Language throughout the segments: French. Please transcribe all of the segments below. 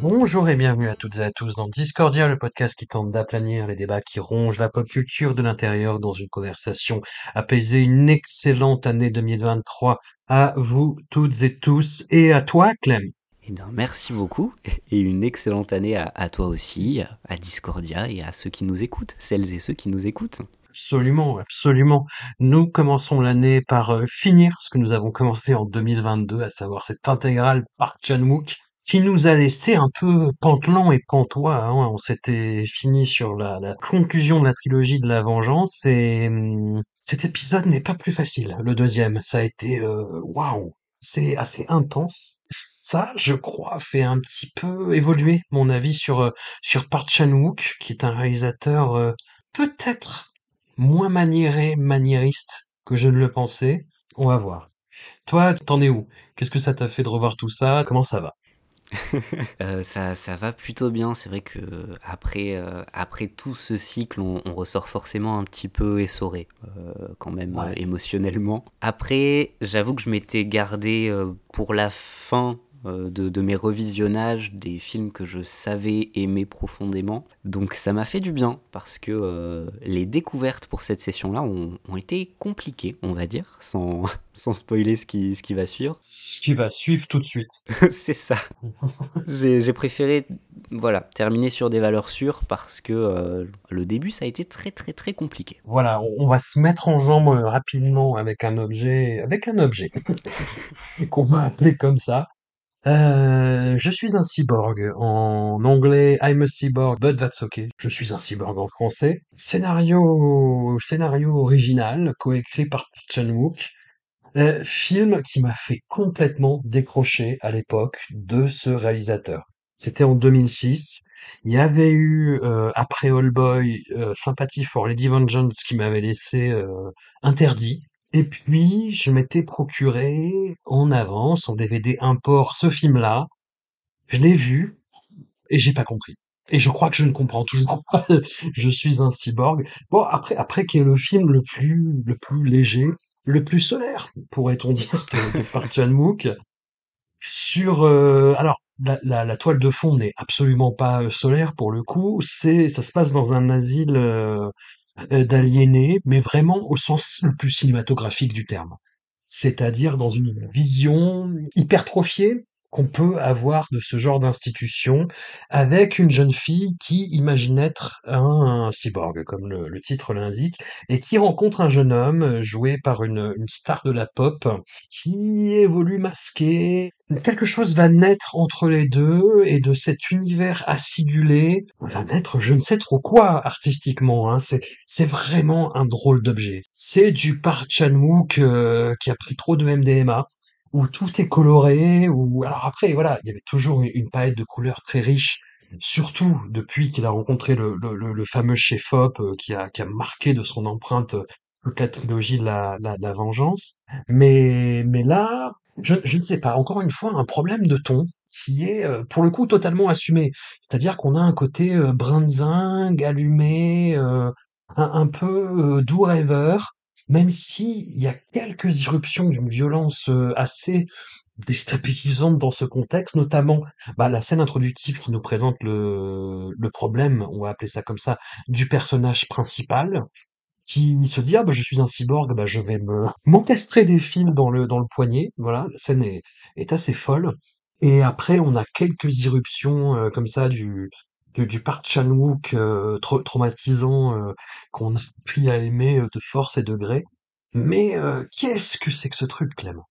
Bonjour et bienvenue à toutes et à tous dans Discordia, le podcast qui tente d'aplanir les débats qui rongent la pop culture de l'intérieur dans une conversation apaisée. Une excellente année 2023 à vous toutes et tous et à toi Clem. Eh bien, merci beaucoup et une excellente année à, à toi aussi, à Discordia et à ceux qui nous écoutent, celles et ceux qui nous écoutent. Absolument, absolument. Nous commençons l'année par euh, finir ce que nous avons commencé en 2022, à savoir cette intégrale par Chan-wook qui nous a laissé un peu pantelant et pantois. Hein. On s'était fini sur la, la, conclusion de la trilogie de la vengeance et hum, cet épisode n'est pas plus facile. Le deuxième, ça a été euh, waouh, c'est assez intense. Ça, je crois, fait un petit peu évoluer mon avis sur euh, sur Park Chan-wook, qui est un réalisateur euh, peut-être moins maniéré, maniériste que je ne le pensais. On va voir. Toi, t'en es où? Qu'est-ce que ça t'a fait de revoir tout ça? Comment ça va? euh, ça, ça va plutôt bien. C'est vrai que après, euh, après tout ce cycle, on, on, ressort forcément un petit peu essoré, euh, quand même Ouais. émotionnellement. Après, j'avoue que je m'étais gardé pour la fin euh, de, de mes revisionnages des films que je savais aimer profondément. Donc ça m'a fait du bien parce que euh, les découvertes pour cette session-là ont, ont été compliquées, on va dire, sans, sans spoiler ce qui, ce qui va suivre. Ce qui va suivre tout de suite. C'est ça. J'ai j'ai préféré voilà, terminer sur des valeurs sûres parce que euh, le début ça a été très très très compliqué. Voilà, on, va se mettre en jambe euh, rapidement avec un objet, avec un objet qu'on va appeler comme ça. Euh, je suis un cyborg. En anglais, I'm a cyborg, but that's okay. Je suis un cyborg en français. Scénario, scénario original, coécrit par Chan-wook. Euh, film qui m'a fait complètement décrocher à l'époque de ce réalisateur. C'était en 2006. Il y avait eu, euh, après All Boy, euh, Sympathy for Lady Vengeance qui m'avait laissé euh, interdit. Et puis, je m'étais procuré en avance, en DVD import, ce film-là. Je l'ai vu et j'ai pas compris. Et je crois que je ne comprends toujours pas. je suis un cyborg. Bon, après, après, qui est le film le plus, le plus léger, le plus solaire, pourrait-on dire, de, de Park Chan-wook. Sur, euh, alors, la, la, la, toile de fond n'est absolument pas euh, solaire pour le coup. C'est, ça se passe dans un asile euh, d'aliénés, mais vraiment au sens le plus cinématographique du terme. C'est-à-dire dans une vision hypertrophiée qu'on peut avoir de ce genre d'institution avec une jeune fille qui imagine être un, cyborg, comme le, titre l'indique, et qui rencontre un jeune homme joué par une, une star de la pop qui évolue masqué. Quelque chose va naître entre les deux et de cet univers acidulé va naître je ne sais trop quoi artistiquement. Hein. C'est, c'est vraiment un drôle d'objet. C'est du Park Chan-wook euh, qui a pris trop de MDMA où tout est coloré, où alors après voilà, il y avait toujours une palette de couleurs très riche, surtout depuis qu'il a rencontré le, le, le, fameux chef op euh, qui a qui a marqué de son empreinte euh, toute la trilogie de la, la, la vengeance. Mais mais là, je, je ne sais pas. Encore une fois, un problème de ton qui est euh, pour le coup totalement assumé. C'est-à-dire qu'on a un côté euh, allumé, un, un peu doux rêveur même si il y a quelques irruptions d'une violence euh, assez déstabilisante dans ce contexte, notamment bah, la scène introductive qui nous présente le, problème, on va appeler ça comme ça, du personnage principal, qui se dit ah bah je suis un cyborg, bah je vais me m'encastrer des fils dans le dans le poignet. Voilà, la scène est, est assez folle. Et après on a quelques irruptions euh, comme ça du du, du Park Chan-wook euh, tra- traumatisant euh, qu'on a appris à aimer euh, de force et de gré. Mais qu'est-ce que c'est que ce truc, Clément?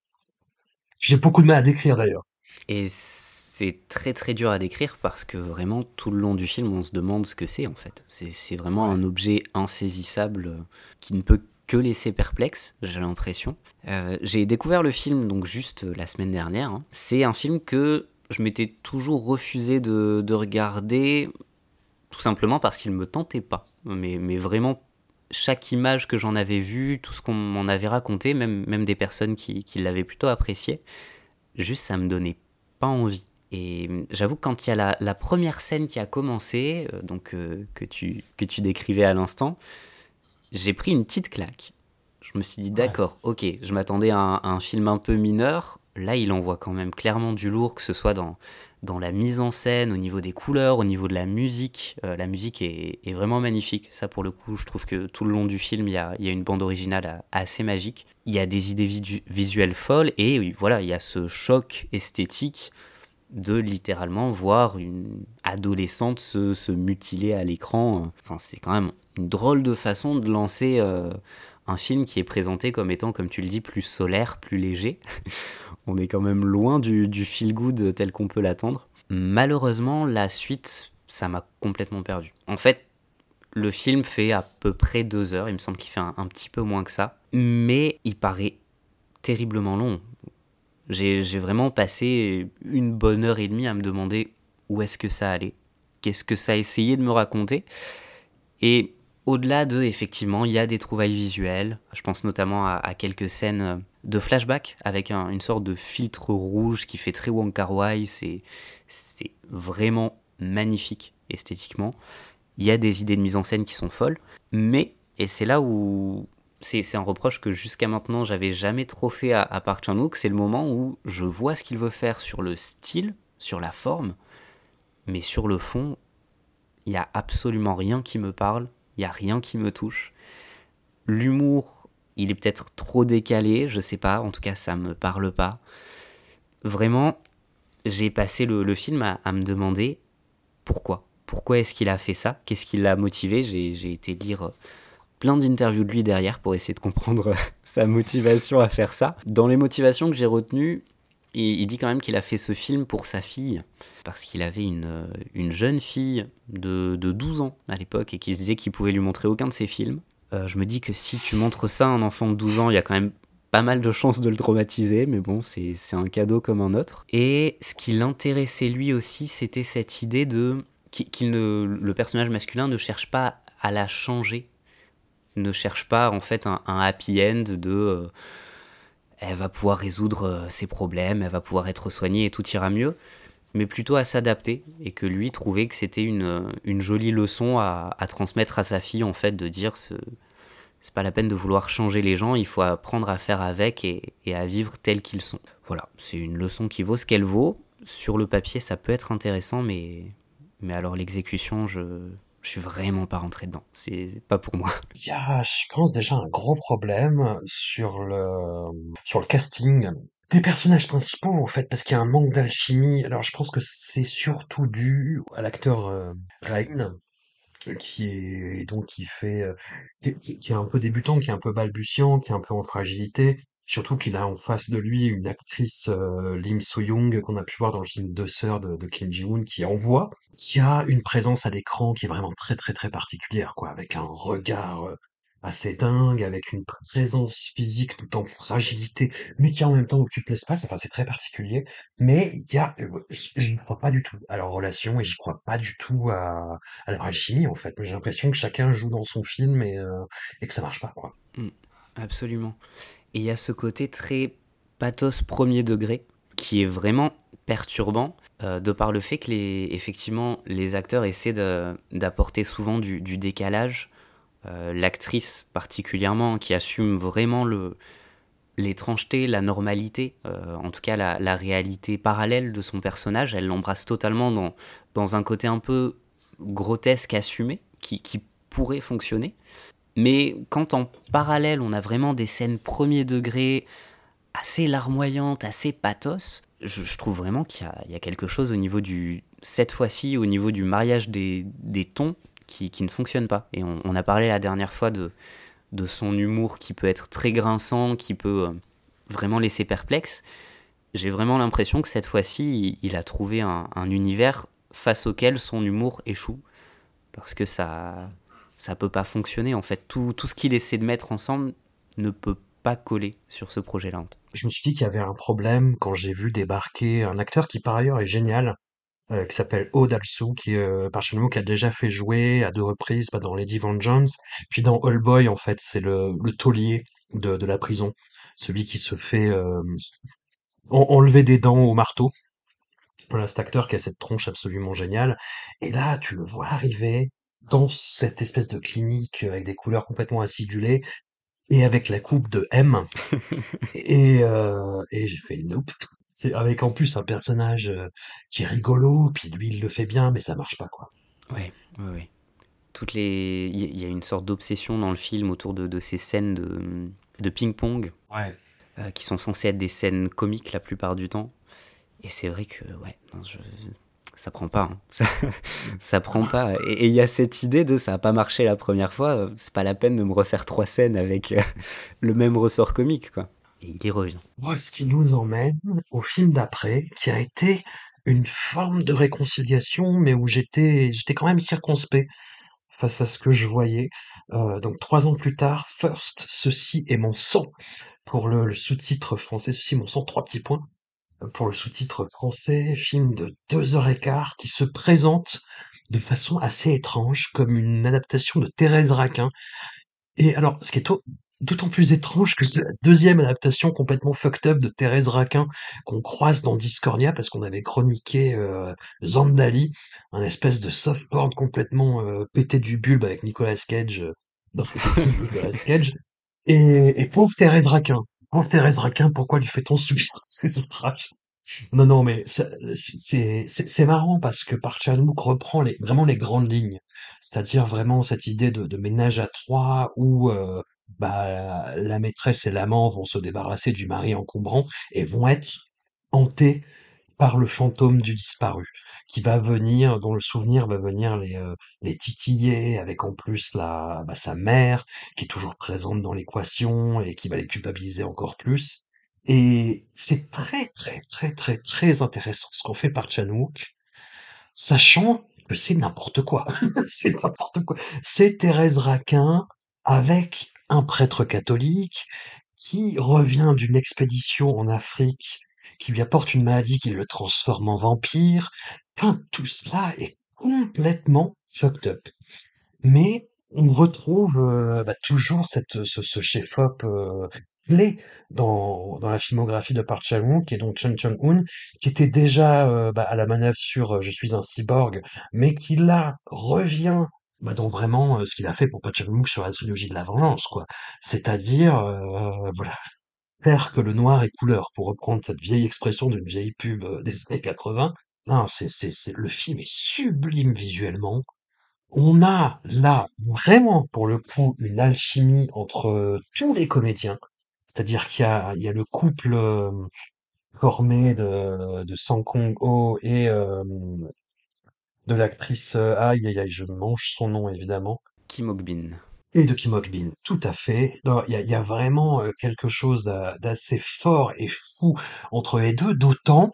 J'ai beaucoup de mal à décrire d'ailleurs. Et c'est très très dur à décrire parce que vraiment tout le long du film on se demande ce que c'est en fait. C'est vraiment un objet insaisissable qui ne peut que laisser perplexe, j'ai l'impression. Euh, j'ai découvert le film donc juste la semaine dernière. hein. C'est un film que je m'étais toujours refusé de, de regarder tout simplement parce qu'il me tentait pas. Mais, mais vraiment chaque image que j'en avais vue, tout ce qu'on m'en avait raconté, même, même des personnes qui, qui l'avaient plutôt apprécié, juste ça me donnait pas envie. Et j'avoue que quand il y a la, la première scène qui a commencé, euh, donc euh, que, tu, que tu décrivais à l'instant, j'ai pris une petite claque. Je me suis dit, d'accord, ok, je m'attendais à un film un peu mineur. Là, il envoie quand même clairement du lourd, que ce soit dans, dans la mise en scène, au niveau des couleurs, au niveau de la musique. Euh, la musique est, vraiment magnifique. Ça, pour le coup, je trouve que tout le long du film, il y a, il y a une bande originale assez magique. Il y a des idées visuelles folles et voilà, il y a ce choc esthétique de littéralement voir une adolescente se, se mutiler à l'écran. Enfin, c'est quand même une drôle de façon de lancer euh, un film qui est présenté comme étant, comme tu le dis, plus solaire, plus léger. On est quand même loin du, feel good tel qu'on peut l'attendre. Malheureusement, la suite, ça m'a complètement perdu. En fait, le film fait à peu près deux heures, il me semble qu'il fait un, petit peu moins que ça, mais il paraît terriblement long. J'ai vraiment passé une bonne heure et demie à me demander où est-ce que ça allait, qu'est-ce que ça essayait de me raconter. Et au-delà de, effectivement, il y a des trouvailles visuelles. Je pense notamment à, quelques scènes de flashback avec un- une sorte de filtre rouge qui fait très Wong Kar. C'est vraiment magnifique esthétiquement. Il y a des idées de mise en scène qui sont folles, mais, et c'est là où c'est un reproche que jusqu'à maintenant j'avais jamais trop fait à, à Park Chan-wook, c'est le moment où je vois ce qu'il veut faire sur le style, sur la forme, mais sur le fond, il y a absolument rien qui me parle, il y a rien qui me touche. L'humour, il est peut-être trop décalé, je sais pas, en tout cas ça me parle pas. Vraiment, j'ai passé le, film à, me demander pourquoi. Pourquoi est-ce qu'il a fait ça? Qu'est-ce qui l'a motivé? J'ai j'ai été lire euh, plein d'interviews de lui derrière pour essayer de comprendre sa motivation à faire ça. Dans les motivations que j'ai retenues, il, dit quand même qu'il a fait ce film pour sa fille, parce qu'il avait une, euh, une jeune fille de, de 12 ans à l'époque et qu'il disait qu'il pouvait lui montrer aucun de ses films. Euh, je me dis que si tu montres ça à un enfant de 12 ans, il y a quand même pas mal de chances de le traumatiser, mais bon, c'est un cadeau comme un autre. Et ce qui l'intéressait lui aussi, c'était cette idée de qu'il ne, le personnage masculin ne cherche pas à la changer, ne cherche pas en fait un, un happy end de euh, elle va pouvoir résoudre euh, ses problèmes, elle va pouvoir être soignée et tout ira mieux, mais plutôt à s'adapter et que lui trouvait que c'était une, euh, jolie leçon à, transmettre à sa fille en fait de dire ce c'est pas la peine de vouloir changer les gens, il faut apprendre à faire avec et, à vivre tels qu'ils sont. Voilà, c'est une leçon qui vaut ce qu'elle vaut. Sur le papier, ça peut être intéressant, mais alors l'exécution, je, je suis vraiment pas rentré dedans. C'est pas pour moi. Il y a, je pense déjà un gros problème sur le sur le casting des personnages principaux en fait parce qu'il y a un manque d'alchimie. Alors je pense que c'est surtout dû à l'acteur euh, qui est donc qui fait euh, qui est un peu débutant, qui est un peu balbutiant, qui est un peu en fragilité. Surtout qu'il a en face de lui une actrice euh, Lim So-young qu'on a pu voir dans le film Deux sœurs de, Kim Ji-woon qui envoie, qui a une présence à l'écran qui est vraiment très très très particulière quoi, avec un regard euh, assez dingue, avec une présence physique tout en fragilité, mais qui en même temps occupe l'espace. Enfin c'est très particulier. Mais il y a, euh, je ne crois pas du tout à leur relation et je crois pas du tout à leur alchimie en fait. J'ai l'impression que chacun joue dans son film et, et que ça marche pas quoi. Mm, absolument. Et il y a ce côté très pathos premier degré qui est vraiment perturbant euh, de par le fait que les, effectivement les acteurs essaient d'apporter souvent du, du décalage. Euh, L'actrice particulièrement qui assume vraiment le l'étrangeté, la normalité, euh, en tout cas la, la réalité parallèle de son personnage, elle l'embrasse totalement dans, dans un côté un peu grotesque assumé qui, qui pourrait fonctionner. Mais quand en parallèle on a vraiment des scènes premier degré assez larmoyantes, assez pathos, je, trouve vraiment qu'il y, a- quelque chose au niveau du. Cette fois-ci, au niveau du mariage des, tons qui, qui ne fonctionne pas. Et on, a parlé la dernière fois de, de son humour qui peut être très grinçant, qui peut vraiment laisser perplexe. J'ai vraiment l'impression que cette fois-ci, il, a trouvé un, univers face auquel son humour échoue. Parce que ça ça peut pas fonctionner en fait. Tout, tout ce qu'il essaie de mettre ensemble ne peut pas coller sur ce projet-là. Je me suis dit qu'il y avait un problème quand j'ai vu débarquer un acteur qui par ailleurs est génial, euh, qui s'appelle Aude Alsou, qui euh, par qui a déjà fait jouer à deux reprises bah, dans Lady Vengeance, puis dans All Boy en fait, c'est le, le taulier de, de la prison, celui qui se fait euh, enlever des dents au marteau. Voilà, cet acteur qui a cette tronche absolument géniale. Et là, tu le vois arriver dans cette espèce de clinique avec des couleurs complètement acidulées et avec la coupe de M. et, euh, et j'ai fait nope. C'est avec en plus un personnage euh, qui est rigolo, puis lui il le fait bien, mais ça marche pas quoi. Ouais, ouais, ouais. Toutes les, il y a une sorte d'obsession dans le film autour de, de ces scènes de, de ping-pong, ouais. euh, qui sont censées être des scènes comiques la plupart du temps. Et c'est vrai que, ouais, non, je, ça prend pas. Hein. Ça, prend pas. Et il y a cette idée de ça n'a pas marché la première fois, c'est pas la peine de me refaire trois scènes avec euh, le même ressort comique, quoi. Et il y revient. Ce qui nous emmène au film d'après, qui a été une forme de réconciliation, mais où j'étais, j'étais quand même circonspect face à ce que je voyais. Euh, donc trois ans plus tard, First, ceci est mon sang, pour le, le sous-titre français, ceci est mon sang, trois petits points pour le sous-titre français, film de deux heures et quart qui se présente de façon assez étrange comme une adaptation de Thérèse Raquin. Et alors, ce qui est d'autant plus étrange que c'est la deuxième adaptation complètement fucked up de Thérèse Raquin qu'on croise dans Discordia parce qu'on avait chroniqué euh, Zandali, un espèce de soft porn complètement euh, pété du bulbe avec Nicolas Cage euh, dans cette Nicolas Cage. Et, et pauvre Thérèse Raquin, Pauvre Thérèse Raquin, pourquoi lui fait-on subir ces outrages? Non, non, mais c'est marrant parce que Parchanouk reprend les, vraiment les grandes lignes, c'est-à-dire vraiment cette idée de, de ménage à trois où euh, bah, la maîtresse et l'amant vont se débarrasser du mari encombrant et vont être hantés par le fantôme du disparu, qui va venir, dont le souvenir va venir les, euh, les titiller, avec en plus la, bah, sa mère, qui est toujours présente dans l'équation et qui va les culpabiliser encore plus. Et c'est très, très, très, très, très intéressant ce qu'on fait par Chanouk, sachant que c'est n'importe quoi. c'est n'importe quoi. C'est Thérèse Raquin avec un prêtre catholique qui revient d'une expédition en Afrique qui lui apporte une maladie qui le transforme en vampire. tout cela est complètement fucked up. Mais on retrouve euh, bah, toujours cette, ce, chef-op euh, clé dans, dans la filmographie de Park Chan-wook, qui est donc Chun Chung-hoon, qui était déjà euh, bah, à la manœuvre sur Je suis un cyborg, mais qui là revient bah, dans vraiment ce qu'il a fait pour Park Chan-wook sur la trilogie de la vengeance, quoi. C'est-à-dire, voilà, faire que le noir est couleur, pour reprendre cette vieille expression d'une vieille pub euh, des années 80. Non, c'est, c'est, c'est, le film est sublime visuellement. On a là vraiment, pour le coup, une alchimie entre euh, tous les comédiens. C'est-à-dire qu'il y a, il y a le couple euh, formé de, de Sang Kong Ho et de l'actrice, aïe aïe aïe, je mange son nom évidemment. Kim Ok-bin. Et de Kim Ok-bin, tout à fait. Il y a, y a, vraiment euh, quelque chose d'assez fort et fou entre les deux, d'autant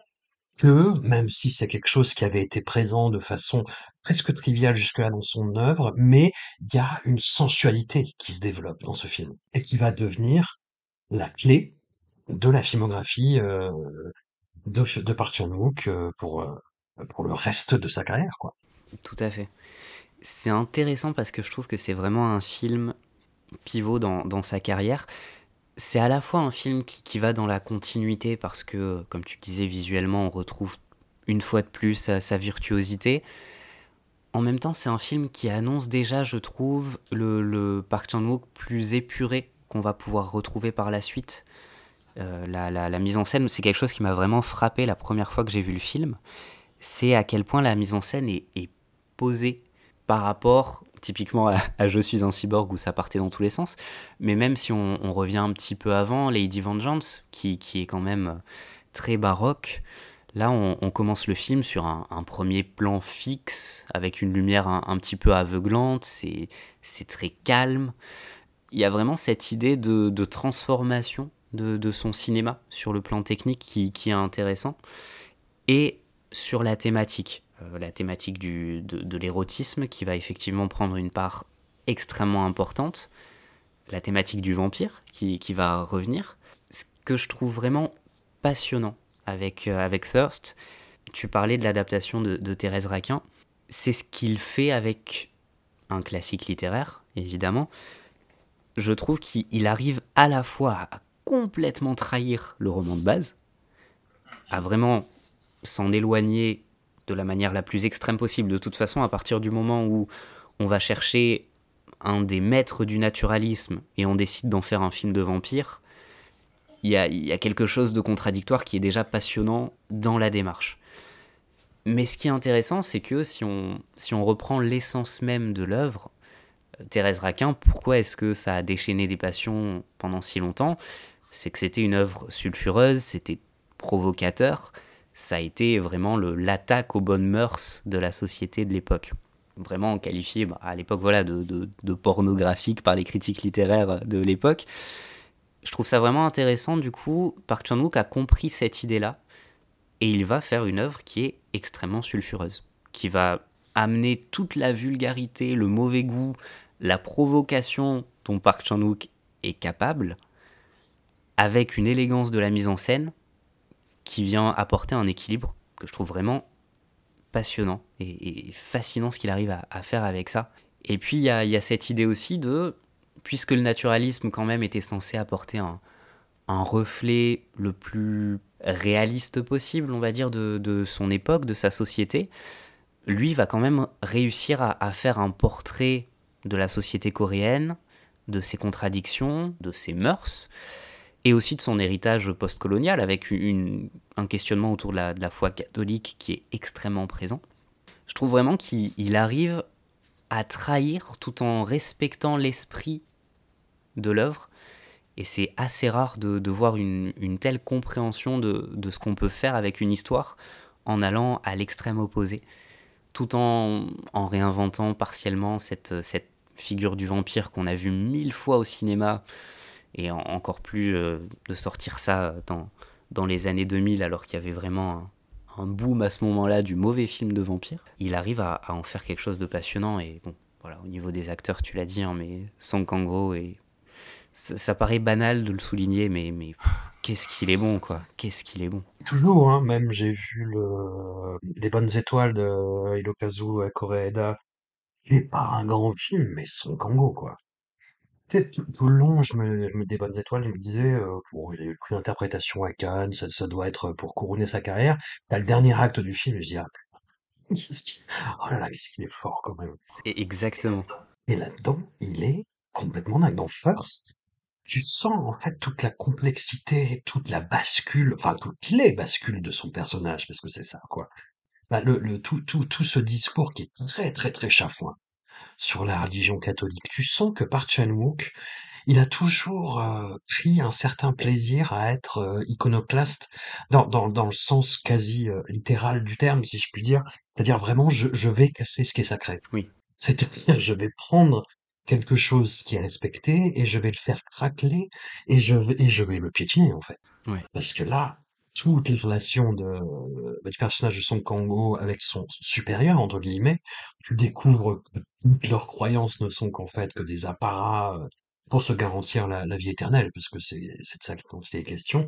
que, même si c'est quelque chose qui avait été présent de façon presque triviale jusque-là dans son œuvre, mais il y a une sensualité qui se développe dans ce film et qui va devenir la clé de la filmographie euh, de, de Park Chan-wook euh, pour, pour le reste de sa carrière. Quoi. Tout à fait c'est intéressant parce que je trouve que c'est vraiment un film pivot dans, sa carrière. C'est à la fois un film qui, va dans la continuité parce que, comme tu disais, visuellement, on retrouve une fois de plus sa, virtuosité. En même temps, c'est un film qui annonce déjà, je trouve, le, le Park Chan-wook plus épuré qu'on va pouvoir retrouver par la suite. Euh, la, mise en scène, c'est quelque chose qui m'a vraiment frappé la première fois que j'ai vu le film. C'est à quel point la mise en scène est posée par rapport typiquement à, Je suis un cyborg où ça partait dans tous les sens. Mais même si on, revient un petit peu avant, Lady Vengeance, qui, qui est quand même euh, très baroque, là on, commence le film sur un, premier plan fixe, avec une lumière un, petit peu aveuglante, c'est très calme. il y a vraiment cette idée de, transformation de, son cinéma sur le plan technique qui, est intéressant. Et sur la thématique, la thématique du, de, l'érotisme qui va effectivement prendre une part extrêmement importante, la thématique du vampire qui, va revenir. Ce que je trouve vraiment passionnant avec, euh, avec Thirst, tu parlais de l'adaptation de, de Thérèse Raquin, c'est ce qu'il fait avec un classique littéraire, évidemment. Je trouve qu'il arrive à la fois à complètement trahir le roman de base, à vraiment s'en éloigner de la manière la plus extrême possible. De toute façon, à partir du moment où on va chercher un des maîtres du naturalisme et on décide d'en faire un film de vampire, il y a, quelque chose de contradictoire qui est déjà passionnant dans la démarche. Mais ce qui est intéressant, c'est que si on, si on reprend l'essence même de l'œuvre, euh, Thérèse Raquin, pourquoi est-ce que ça a déchaîné des passions pendant si longtemps? C'est que c'était une œuvre sulfureuse, c'était provocateur, ça a été vraiment l'attaque aux bonnes mœurs de la société de l'époque. Vraiment qualifié bah, à l'époque voilà, de, de, pornographique par les critiques littéraires de l'époque. Je trouve ça vraiment intéressant, du coup, Park Chan-wook a compris cette idée-là, et il va faire une œuvre qui est extrêmement sulfureuse, qui va amener toute la vulgarité, le mauvais goût, la provocation dont Park Chan-wook est capable, avec une élégance de la mise en scène qui vient apporter un équilibre que je trouve vraiment passionnant et, fascinant ce qu'il arrive à, faire avec ça. Et puis il y a, cette idée aussi de, puisque le naturalisme quand même était censé apporter un, reflet le plus réaliste possible, on va dire, de, son époque, de sa société, lui va quand même réussir à, faire un portrait de la société coréenne, de ses contradictions, de ses mœurs, et aussi de son héritage postcolonial, avec un questionnement autour de la, foi catholique qui est extrêmement présent. Je trouve vraiment qu'il arrive à trahir tout en respectant l'esprit de l'œuvre, et c'est assez rare de, voir une, telle compréhension de, ce qu'on peut faire avec une histoire en allant à l'extrême opposé, tout en, réinventant partiellement cette, cette figure du vampire qu'on a vu mille fois au cinéma, et encore plus euh, de sortir ça dans, dans les années 2000 alors qu'il y avait vraiment un, boom à ce moment-là du mauvais film de vampire. Il arrive à, en faire quelque chose de passionnant et bon, voilà, au niveau des acteurs, tu l'as dit, hein, mais Song Kang-ho et ça, paraît banal de le souligner, mais, mais qu'est-ce qu'il est bon, quoi. Qu'est-ce qu'il est bon. Toujours, hein, même j'ai vu le... Les Bonnes Étoiles de Hirokazu Koreeda. Il n'est pas un grand film, mais Song Kang-ho, quoi. Tu sais, tout, le long, je me, je me des bonnes étoiles, je me disais, euh, bon, il a eu une interprétation à Cannes, ça, ça doit être pour couronner sa carrière. T'as le dernier acte du film, et je dis, ah, oh là là, qu'est-ce qu'il est fort quand même. Exactement. Et là-dedans, il est complètement dingue. Dans First, tu sens en fait toute la complexité, toute la bascule, enfin toutes les bascules de son personnage, parce que c'est ça, quoi. Bah, le, le, tout, tout, tout ce discours qui est très, très, très chafouin sur la religion catholique. Tu sens que Park Chan-wook, il a toujours euh, pris un certain plaisir à être euh, iconoclaste dans, dans, dans, le sens quasi euh, littéral du terme, si je puis dire. C'est-à-dire vraiment, je, je vais casser ce qui est sacré. Oui. C'est-à-dire, je vais prendre quelque chose qui est respecté et je vais le faire craquer et je vais, et je vais le piétiner, en fait. Parce que là, toutes les relations de, bah, du personnage de Song Kang-ho avec son supérieur, entre guillemets, tu découvres que toutes leurs croyances ne sont qu'en fait que des apparats euh, pour se garantir la, vie éternelle, parce que c'est de ça dont il est question.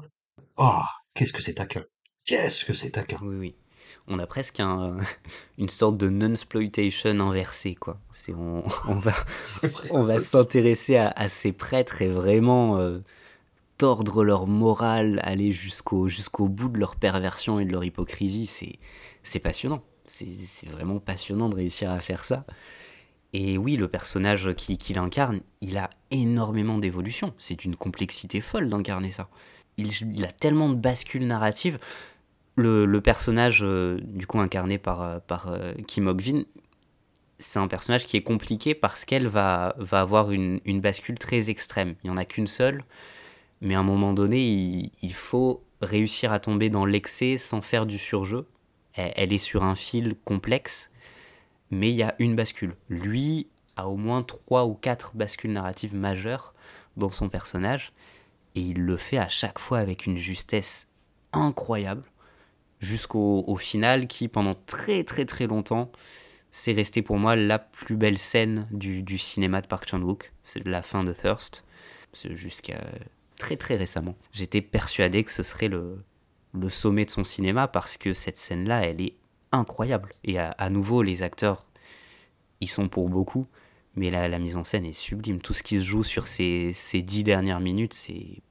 Ah, qu'est-ce que c'est taquin Qu'est-ce que c'est taquin Oui, oui. On a presque un, une sorte de non-exploitation inversée, quoi. On, on va, on va s'intéresser à, ces prêtres et vraiment... Euh, tordre leur morale, aller jusqu'au bout de leur perversion et de leur hypocrisie, c'est passionnant. C'est vraiment passionnant de réussir à faire ça. Et oui, le personnage qu'il qui incarne, il a énormément d'évolution. C'est une complexité folle d'incarner ça. Il, a tellement de bascules narratives. Le, le personnage, euh, du coup, incarné par, euh, par euh, Kim Ok-vin, c'est un personnage qui est compliqué parce qu'elle va, va avoir une, une bascule très extrême. Il n'y en a qu'une seule mais à un moment donné, il, faut réussir à tomber dans l'excès sans faire du surjeu. Elle, est sur un fil complexe, mais il y a une bascule. Lui, a au moins trois ou quatre bascules narratives majeures dans son personnage, et il le fait à chaque fois avec une justesse incroyable, jusqu'au au final qui, pendant très très très longtemps, c'est resté pour moi la plus belle scène du, du cinéma de Park Chan-wook, c'est la fin de Thirst, jusqu'à très très récemment. J'étais persuadé que ce serait le, le sommet de son cinéma parce que cette scène-là, elle est incroyable. Et à, nouveau, les acteurs, ils sont pour beaucoup, mais la, la mise en scène est sublime. Tout ce qui se joue sur ces, ces dix dernières minutes, c'est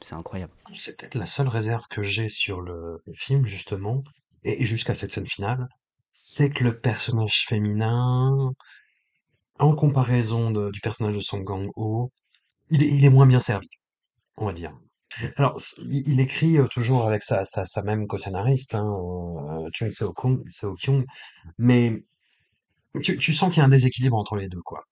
c'est incroyable. C'est peut-être la seule réserve que j'ai sur le, film, justement, et, jusqu'à cette scène finale, c'est que le personnage féminin, en comparaison du personnage de Song est- il est moins bien servi, on va dire. Alors, c- il, écrit euh, toujours avec sa, sa, sa même co-scénariste, hein, euh, Chung Seo-kyung, mais tu, tu sens qu'il y a un déséquilibre entre les deux, quoi.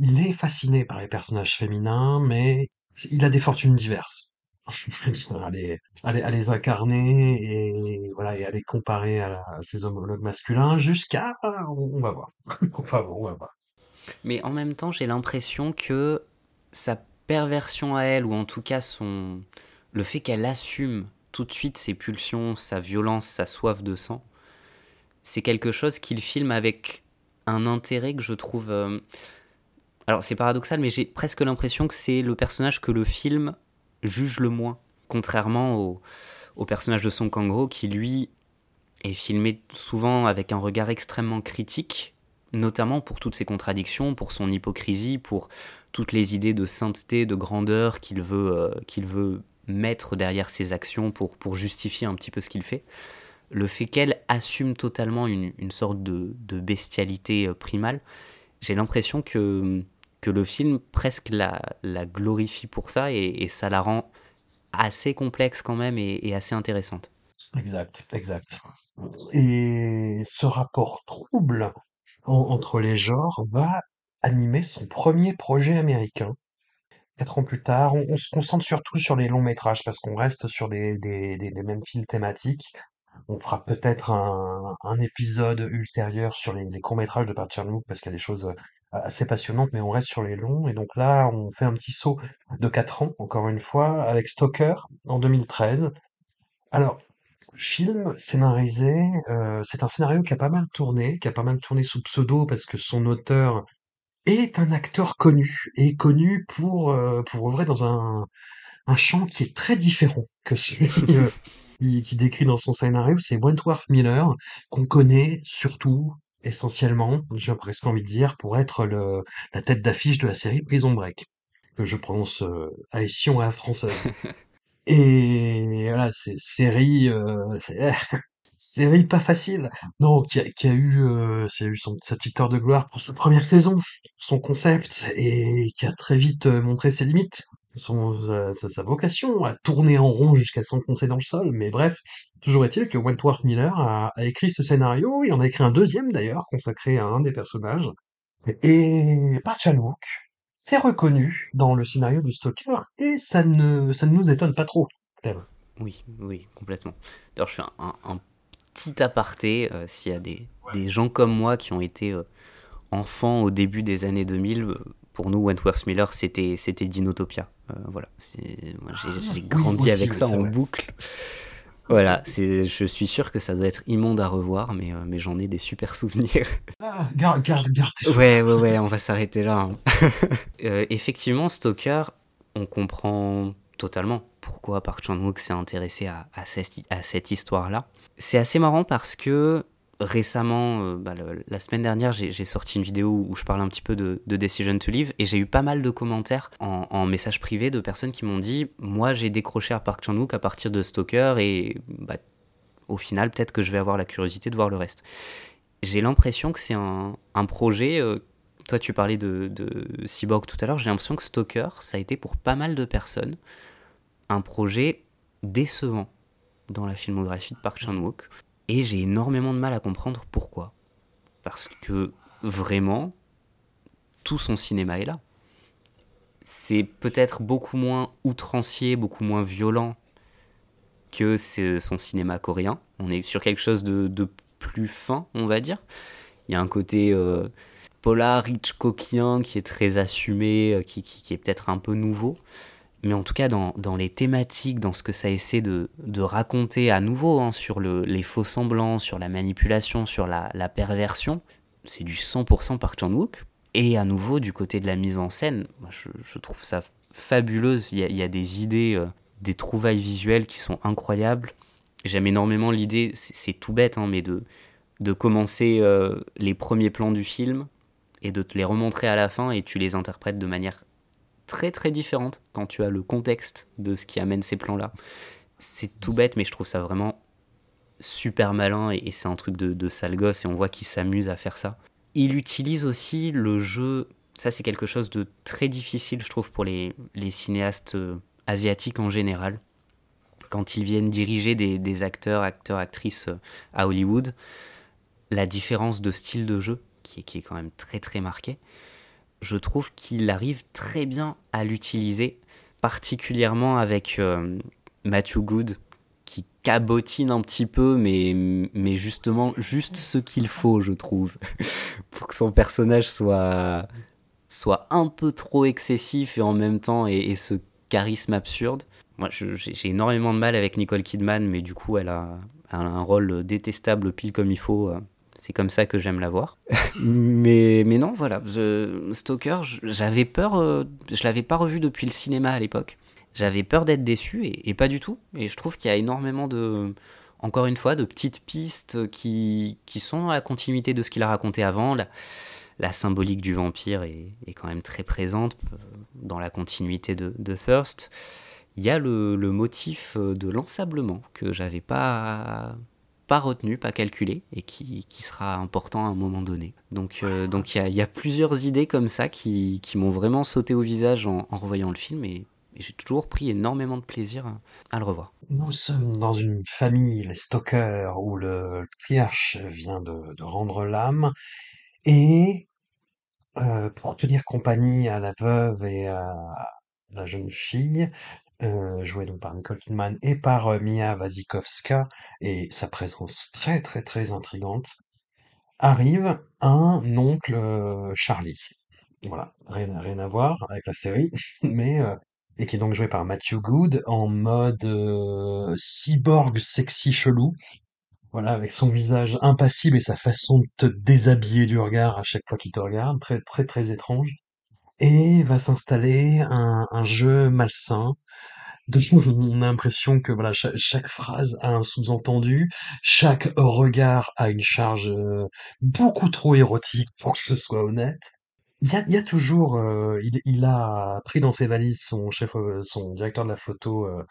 Il est fasciné par les personnages féminins, mais il a des fortunes diverses. À les, à les, à les incarner et voilà et à les comparer à, à ses homologues masculins jusqu'à on, va voir. Enfin bon, on va voir. Mais en même temps, j'ai l'impression que sa perversion à elle, ou en tout cas son le fait qu'elle assume tout de suite ses pulsions, sa violence, sa soif de sang, c'est quelque chose qu'il filme avec un intérêt que je trouve... euh, Alors c'est paradoxal, mais j'ai presque l'impression que c'est le personnage que le film juge le moins, contrairement au, au personnage de Song Kang-ho qui lui est filmé souvent avec un regard extrêmement critique, notamment pour toutes ses contradictions, pour son hypocrisie, pour toutes les idées de sainteté, de grandeur qu'il veut, euh, veut mettre derrière ses actions pour, pour justifier un petit peu ce qu'il fait. Le fait qu'elle assume totalement une, une sorte de, de bestialité euh, primale, j'ai l'impression que, que le film presque la, la glorifie pour ça et, ça la rend assez complexe quand même et, assez intéressante. Exact, exact. Et ce rapport trouble en- entre les genres va animer son premier projet américain. Quatre ans plus tard, on, se concentre surtout sur les longs métrages parce qu'on reste sur des, mêmes fils thématiques. On fera peut-être un, épisode ultérieur sur les, les courts métrages de Park Chan-wook parce qu'il y a des choses euh, assez passionnantes, mais on reste sur les longs. Et donc là, on fait un petit saut de quatre ans, encore une fois, avec Stalker en 2013. Alors, film scénarisé, euh, c'est un scénario qui a pas mal tourné, qui a pas mal tourné sous pseudo parce que son auteur est un acteur connu et connu pour euh, pour œuvrer dans un un champ qui est très différent que celui euh, qui, qui décrit dans son scénario. C'est Wentworth Miller qu'on connaît surtout essentiellement, j'ai presque envie de dire, pour être le la tête d'affiche de la série Prison Break que je prononce euh, à Ession à la française. Et voilà, c'est série, euh, série pas facile. Non, qui a, qui a eu, euh, qui a eu son, sa petite heure de gloire pour sa première saison, son concept, et qui a très vite euh, montré ses limites, son, sa, vocation à tourner en rond jusqu'à s'enfoncer dans le sol. Mais bref, toujours est-il que Wentworth Miller a, écrit ce scénario, il en a écrit un deuxième d'ailleurs, consacré à un des personnages. Et Park Chan-wook s'est reconnu dans le scénario de Stalker, et ça ne, ça ne nous étonne pas trop. Oui, oui, complètement. D'ailleurs, je fais un petit aparté. euh, S'il y a des, des gens comme moi qui ont été euh, enfants au début des années 2000, euh, pour nous, Wentworth Miller, c'était c'était Dinotopia. Voilà, moi, j'ai grandi avec ça en boucle. Voilà, je suis sûr que ça doit être immonde à revoir, mais, euh, mais j'en ai des super souvenirs. Ah, garde, garde, garde Ouais, ouais, ouais, on va s'arrêter là. hein. Euh, effectivement, Stalker, on comprend totalement pourquoi Park Chan-wook s'est intéressé à, à cette, à cette histoire-là. C'est assez marrant parce que récemment, euh, bah, la semaine dernière, j'ai sorti une vidéo où je parle un petit peu de, de Decision to Live et j'ai eu pas mal de commentaires en, en message privé de personnes qui m'ont dit Moi, j'ai décroché à Park Chan-wook à partir de Stalker et bah, au final, peut-être que je vais avoir la curiosité de voir le reste. J'ai l'impression que c'est un, un projet. euh, toi, tu parlais de, de Cyborg tout à l'heure. J'ai l'impression que Stalker, ça a été pour pas mal de personnes un projet décevant dans la filmographie de Park Chan-wook. Et j'ai énormément de mal à comprendre pourquoi. Parce que vraiment, tout son cinéma est là. C'est peut-être beaucoup moins outrancier, beaucoup moins violent que son cinéma coréen. On est sur quelque chose de, plus fin, on va dire. Il y a un côté euh, polar Hitchcockien qui est très assumé, euh, qui, est peut-être un peu nouveau. Mais en tout cas, dans, dans, les thématiques, dans ce que ça essaie de, de raconter à nouveau hein, sur le, les faux semblants, sur la manipulation, sur la, la perversion, c'est du 100% par Chan-wook. Et à nouveau, du côté de la mise en scène, je, je, trouve ça fabuleuse. Il y a, il y a des idées, euh, des trouvailles visuelles qui sont incroyables. J'aime énormément l'idée, c'est tout bête, hein, mais de, de commencer euh, les premiers plans du film et de te les remontrer à la fin et tu les interprètes de manière très très différente quand tu as le contexte de ce qui amène ces plans-là. C'est tout bête, mais je trouve ça vraiment super malin et, c'est un truc de, de sale gosse et on voit qu'il s'amuse à faire ça. Il utilise aussi le jeu, ça c'est quelque chose de très difficile je trouve pour les, les cinéastes euh, asiatiques en général quand ils viennent diriger des, des, acteurs, acteurs, actrices euh, à Hollywood, la différence de style de jeu, qui est, qui est quand même très très marquée, je trouve qu'il arrive très bien à l'utiliser, particulièrement avec euh, Matthew Good, qui cabotine un petit peu, mais, mais justement, juste ce qu'il faut, je trouve, pour que son personnage soit, soit un peu trop excessif et en même temps et, ce charisme absurde. Moi, j'ai énormément de mal avec Nicole Kidman, mais du coup, elle a, elle a un rôle détestable pile comme il faut. euh, C'est comme ça que j'aime la voir. mais, mais non, voilà. The Stalker, j'avais peur. euh, je l'avais pas revu depuis le cinéma à l'époque. J'avais peur d'être déçu et, pas du tout. Et je trouve qu'il y a énormément de. Encore une fois, de petites pistes qui, qui sont dans la continuité de ce qu'il a raconté avant. La, symbolique du vampire est, est, quand même très présente euh, dans la continuité de, de Thirst. Il y a le, le motif de l'ensablement que j'avais pas pas retenu, pas calculé, et qui, sera important à un moment donné. Donc euh, donc il y, a plusieurs idées comme ça qui, m'ont vraiment sauté au visage en, revoyant le film, et, j'ai toujours pris énormément de plaisir à, le revoir. Nous sommes dans une famille, les Stoker, où le triarche vient de, de rendre l'âme, et euh, pour tenir compagnie à la veuve et à la jeune fille, euh, joué donc par Nicole Kidman et par euh, Mia Wasikowska, et sa présence très très très intrigante, arrive un oncle euh, Charlie. Voilà, rien, rien à voir avec la série, mais et qui est donc joué par Matthew Good en mode cyborg sexy chelou. Voilà, avec son visage impassible et sa façon de te déshabiller du regard à chaque fois qu'il te regarde, très très très étrange. Et va s'installer un, un jeu malsain on a l'impression que voilà chaque, chaque, phrase a un sous-entendu, chaque regard a une charge euh, beaucoup trop érotique pour que ce soit honnête. Il y a, il y a toujours, euh, il, il, a pris dans ses valises son chef, euh, son directeur de la photo, euh,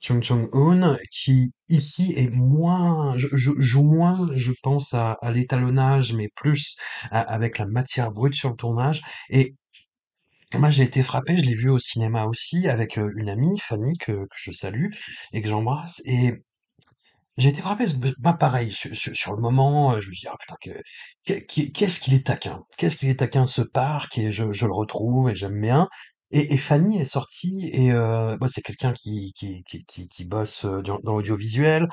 Chung Chung Un, qui ici est moins, je, je, joue moins, je pense à, à l'étalonnage, mais plus à, avec la matière brute sur le tournage. Et moi, j'ai été frappé, je l'ai vu au cinéma aussi avec une amie, Fanny, que, je salue et que j'embrasse. Et j'ai été frappé, bah, pareil, sur, le moment, je me suis dit, ah putain, qu'est-ce qu'il est taquin, qu'est-ce qu'il est taquin ce parc, et je le retrouve et j'aime bien. Et, et, Fanny est sortie et euh, bah, c'est quelqu'un qui, qui, qui, qui, qui bosse dans l'audiovisuel,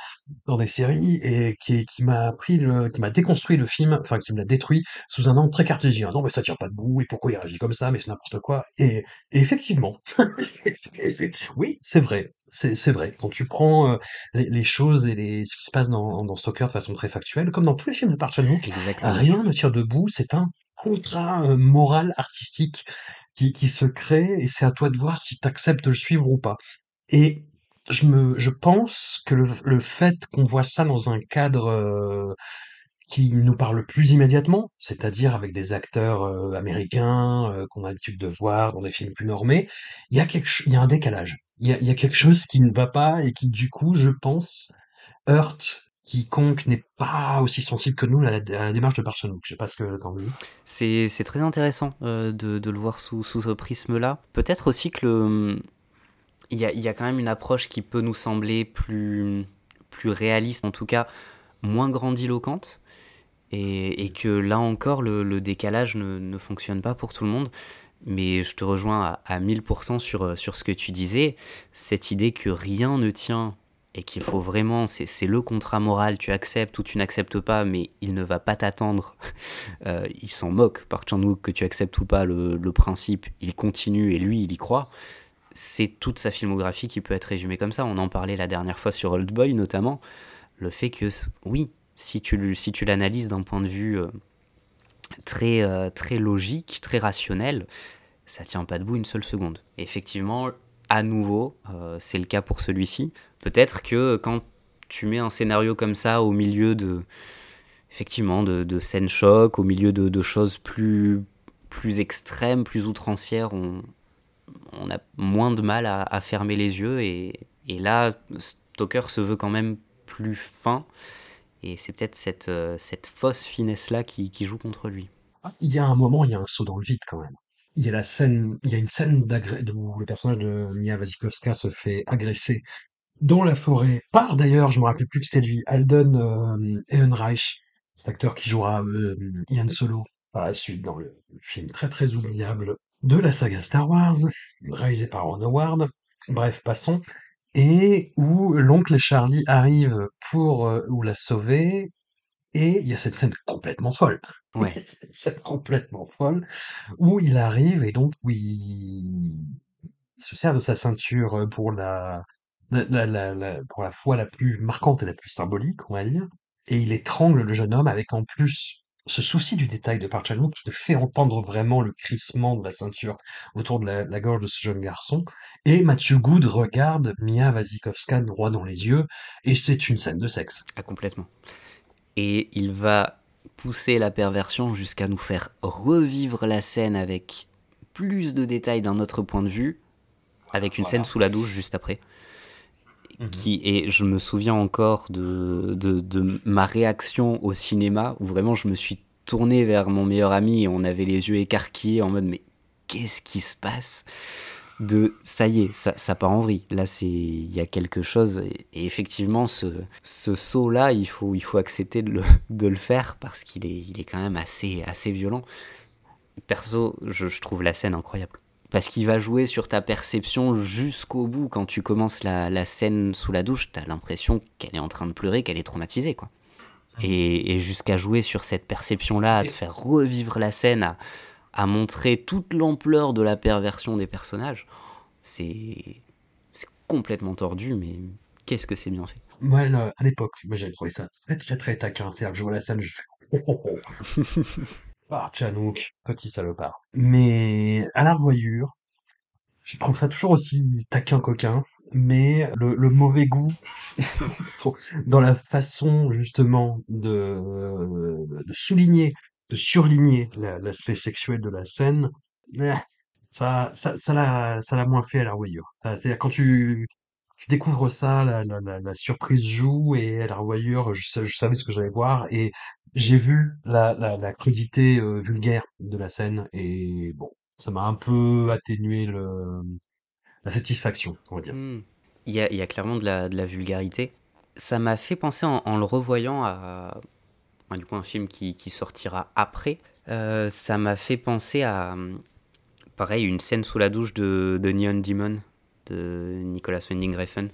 dans des séries et qui, qui m'a pris le, qui m'a déconstruit le film, enfin qui me l'a détruit sous un angle très cartésien. Non mais ça tient pas debout et pourquoi il réagit comme ça, mais c'est n'importe quoi. Et, et effectivement, oui c'est vrai, c'est vrai. Quand tu prends euh, les, les, choses et les, ce qui se passe dans, dans Stalker de façon très factuelle, comme dans tous les films de Park Chan-wook, rien ne tient debout. C'est un contrat euh, moral artistique qui, se crée et c'est à toi de voir si tu acceptes de le suivre ou pas. Et je me, je pense que le, le fait qu'on voit ça dans un cadre euh, qui nous parle plus immédiatement, c'est-à-dire avec des acteurs euh, américains euh, qu'on a l'habitude de voir dans des films plus normés, il y a y a un décalage. Il y a, il y a quelque chose qui ne va pas et qui du coup, je pense, heurte quiconque n'est pas aussi sensible que nous à la, démarche de Barcelone. Je sais pas ce que. C'est, c'est très intéressant euh, de, le voir sous, ce prisme-là. Peut-être aussi que. Il y, a, quand même une approche qui peut nous sembler plus, réaliste, en tout cas moins grandiloquente, et, que là encore, le, décalage ne, ne, fonctionne pas pour tout le monde. Mais je te rejoins à, à 1000% sur, sur ce que tu disais, cette idée que rien ne tient et qu'il faut vraiment, c'est le contrat moral, tu acceptes ou tu n'acceptes pas, mais il ne va pas t'attendre. Euh, il s'en moque, par Chan-wook, que tu acceptes ou pas le, principe, il continue et lui, il y croit. C'est toute sa filmographie qui peut être résumée comme ça. On en parlait la dernière fois sur Old Boy, notamment. Le fait que, oui, si tu, si tu l'analyses d'un point de vue euh, très, euh, très logique, très rationnel, ça tient pas debout une seule seconde. effectivement, à nouveau, c'est le cas pour celui-ci. Peut-être que quand tu mets un scénario comme ça au milieu de, effectivement, de, scènes choc, au milieu de, choses plus, plus extrêmes, plus outrancières, on, a moins de mal à, fermer les yeux. Et, là, Stoker se veut quand même plus fin. Et c'est peut-être cette, euh, cette fausse finesse-là qui, qui joue contre lui. Il y a un moment, il y a un saut dans le vide quand même il y a la scène, il y a une scène où le personnage de Mia Wasikowska se fait agresser dans la forêt par d'ailleurs, je me rappelle plus que c'était lui, Alden euh, Ehrenreich, cet acteur qui jouera euh, Ian Solo par la suite dans le film très très oubliable de la saga Star Wars, réalisé par Ron Howard. Bref, passons. Et où l'oncle Charlie arrive pour euh, ou la sauver et il y a cette scène complètement folle. Ouais. cette scène complètement folle où il arrive et donc où il, se sert de sa ceinture pour la, la, la, la, pour la fois la plus marquante et la plus symbolique, on va dire. Et il étrangle le jeune homme avec en plus ce souci du détail de Park Chan-wook qui te fait entendre vraiment le crissement de la ceinture autour de la, la, gorge de ce jeune garçon. Et Mathieu Good regarde Mia Wasikowska droit dans les yeux et c'est une scène de sexe. Ah, complètement et il va pousser la perversion jusqu'à nous faire revivre la scène avec plus de détails d'un autre point de vue, avec une voilà. scène sous la douche juste après. Qui, et je me souviens encore de, de, ma réaction au cinéma, où vraiment je me suis tourné vers mon meilleur ami et on avait les yeux écarquillés en mode mais qu'est-ce qui se passe? De ça y est, ça, ça part en vrille. Là, c'est il y a quelque chose et, effectivement ce, ce saut là, il faut il faut accepter de le, de le faire parce qu'il est il est quand même assez assez violent. Perso, je trouve la scène incroyable parce qu'il va jouer sur ta perception jusqu'au bout. Quand tu commences la, la scène sous la douche, t'as l'impression qu'elle est en train de pleurer, qu'elle est traumatisée, quoi. Et, et jusqu'à jouer sur cette perception-là, à te faire revivre la scène, à, à montrer toute l'ampleur de la perversion des personnages, c'est complètement tordu, mais qu'est-ce que c'est bien fait. Moi, à l'époque, moi j'ai trouvé ça très très très taquin. C'est-à-dire que je vois la scène, je fais oh, oh, oh. ah, Chanouk, petit salopard. Mais à la revoyure, je trouve ça toujours aussi taquin coquin, mais le, mauvais goût dans la façon justement de, souligner de surligner l'aspect sexuel de la scène, eh, ça, ça, ça l'a, ça l'a moins fait à la revoyure. C'est-à-dire quand tu, tu découvres ça, la, surprise joue et à la revoyure, je, je savais ce que j'allais voir et j'ai vu la, crudité euh, vulgaire de la scène et bon, ça m'a un peu atténué la satisfaction, on va dire. Mmh. Il y a, clairement de la, vulgarité. Ça m'a fait penser en, le revoyant à du coup un film qui, qui sortira après, euh, ça m'a fait penser à, pareil, une scène sous la douche de, de Neon Demon de Nicolas Winding Refn.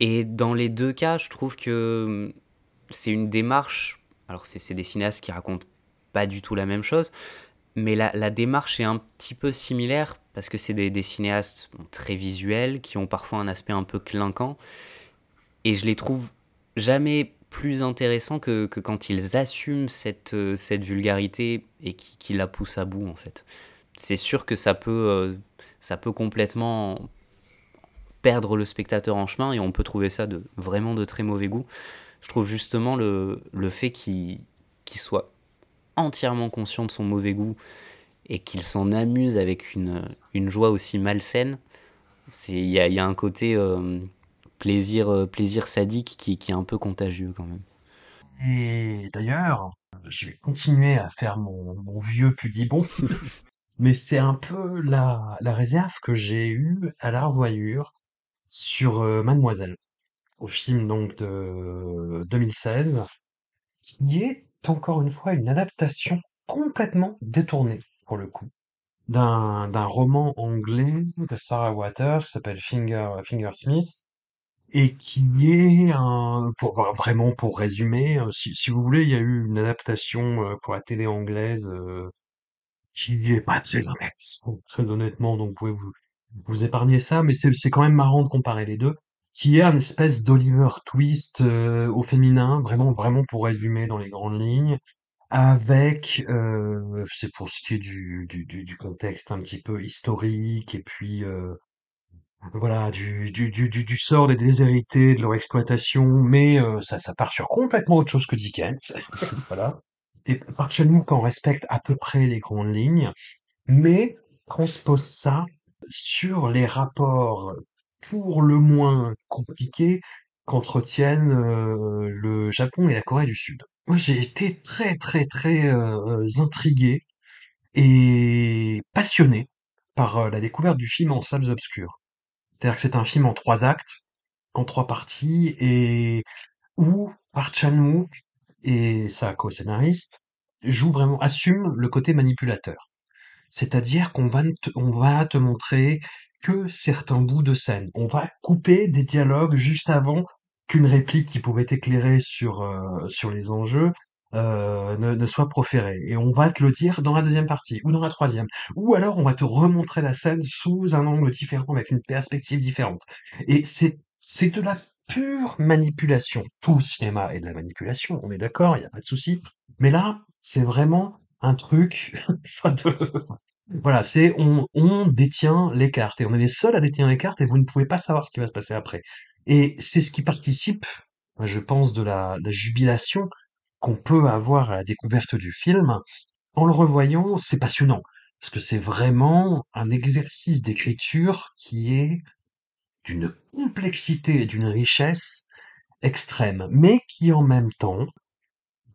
Et dans les deux cas, je trouve que c'est une démarche, alors c'est des cinéastes qui racontent pas du tout la même chose, mais la, la démarche est un petit peu similaire parce que c'est des, des, cinéastes très visuels qui ont parfois un aspect un peu clinquant et je les trouve jamais plus intéressant que, que, quand ils assument cette, euh, cette vulgarité et qui, qui, la poussent à bout en fait. C'est sûr que ça peut, euh, ça peut complètement perdre le spectateur en chemin et on peut trouver ça de vraiment de très mauvais goût. Je trouve justement le, le fait qu'il qu soit entièrement conscient de son mauvais goût et qu'il s'en amuse avec une, une joie aussi malsaine, il y a, y a, un côté... Euh, plaisir, euh, plaisir sadique qui, qui, est un peu contagieux quand même. Et d'ailleurs, je vais continuer à faire mon, mon vieux pudibon, mais c'est un peu la, la réserve que j'ai eue à la revoyure sur euh, Mademoiselle, au film donc de 2016, qui est encore une fois une adaptation complètement détournée pour le coup d'un roman anglais de Sarah Waters qui s'appelle Finger, Finger Smith et qui est un, pour vraiment pour résumer, euh, si, si vous voulez, il y a eu une adaptation euh, pour la télé anglaise qui est pas très honnête, très honnêtement, donc vous pouvez vous, vous épargner ça, mais c'est quand même marrant de comparer les deux, qui est un espèce d'Oliver Twist euh, au féminin, vraiment vraiment pour résumer dans les grandes lignes, avec euh, c'est pour ce qui est du, du, du, contexte un petit peu historique et puis euh, voilà, du, du, du, du, du sort des déshérités, de leur exploitation, mais euh, ça, ça part sur complètement autre chose que Dickens. voilà. Et par chez nous, qu'on respecte à peu près les grandes lignes, mais transpose ça sur les rapports pour le moins compliqués qu'entretiennent euh, le Japon et la Corée du Sud. Moi, j'ai été très, très, très euh, intrigué et passionné par euh, la découverte du film en salles obscures. C'est-à-dire que c'est un film en trois actes, en trois parties, et où Park et sa co-scénariste jouent vraiment, assument le côté manipulateur. C'est-à-dire qu'on va, te, va te montrer que certains bouts de scène. On va couper des dialogues juste avant qu'une réplique qui pouvait éclairer sur, euh, sur les enjeux euh, ne, ne, soit proférée. Et on va te le dire dans la deuxième partie, ou dans la troisième. Ou alors on va te remontrer la scène sous un angle différent, avec une perspective différente. Et c'est, c'est de la pure manipulation. Tout cinéma est de la manipulation, on est d'accord, il n'y a pas de souci. Mais là, c'est vraiment un truc Voilà, c'est on, on détient les cartes et on est les seuls à détenir les cartes et vous ne pouvez pas savoir ce qui va se passer après. Et c'est ce qui participe, je pense, de la, la jubilation qu'on peut avoir à la découverte du film. En le revoyant, c'est passionnant parce que c'est vraiment un exercice d'écriture qui est d'une complexité et d'une richesse extrême, mais qui en même temps,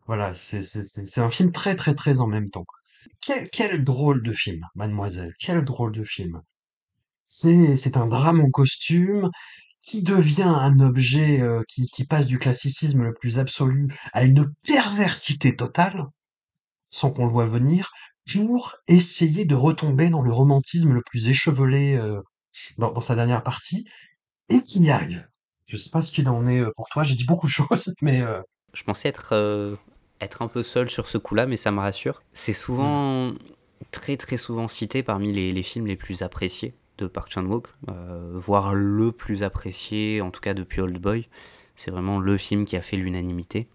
voilà, c'est un film très très très en même temps. Quel, drôle de film, mademoiselle, quel drôle de film. C'est un drame en costume qui devient un objet euh, qui, qui passe du classicisme le plus absolu à une perversité totale, sans qu'on le voie venir, pour essayer de retomber dans le romantisme le plus échevelé euh, dans, dans sa dernière partie, et qu'il y arrive. Je sais pas ce qu'il en est euh, pour toi, j'ai dit beaucoup de choses, mais... Euh... Je pensais être, euh, être un peu seul sur ce coup-là, mais ça me rassure. C'est souvent, mmh. très très souvent cité parmi les, les, films les plus appréciés de Park Chan-wook, euh, voire le plus apprécié, en tout cas depuis Old Boy. C'est vraiment le film qui a fait l'unanimité.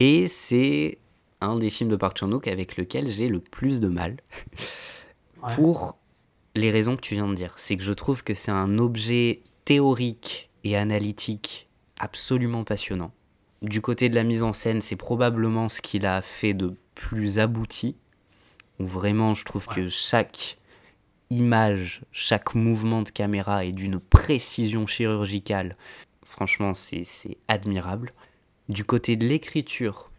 Et c'est un des films de Park Chan-wook avec lequel j'ai le plus de mal. Ouais. Pour les raisons que tu viens de dire. C'est que je trouve que c'est un objet théorique et analytique absolument passionnant. Du côté de la mise en scène, c'est probablement ce qu'il a fait de plus abouti. Où vraiment, je trouve ouais. que chaque image, chaque mouvement de caméra est d'une précision chirurgicale. Franchement, c'est admirable. Du côté de l'écriture,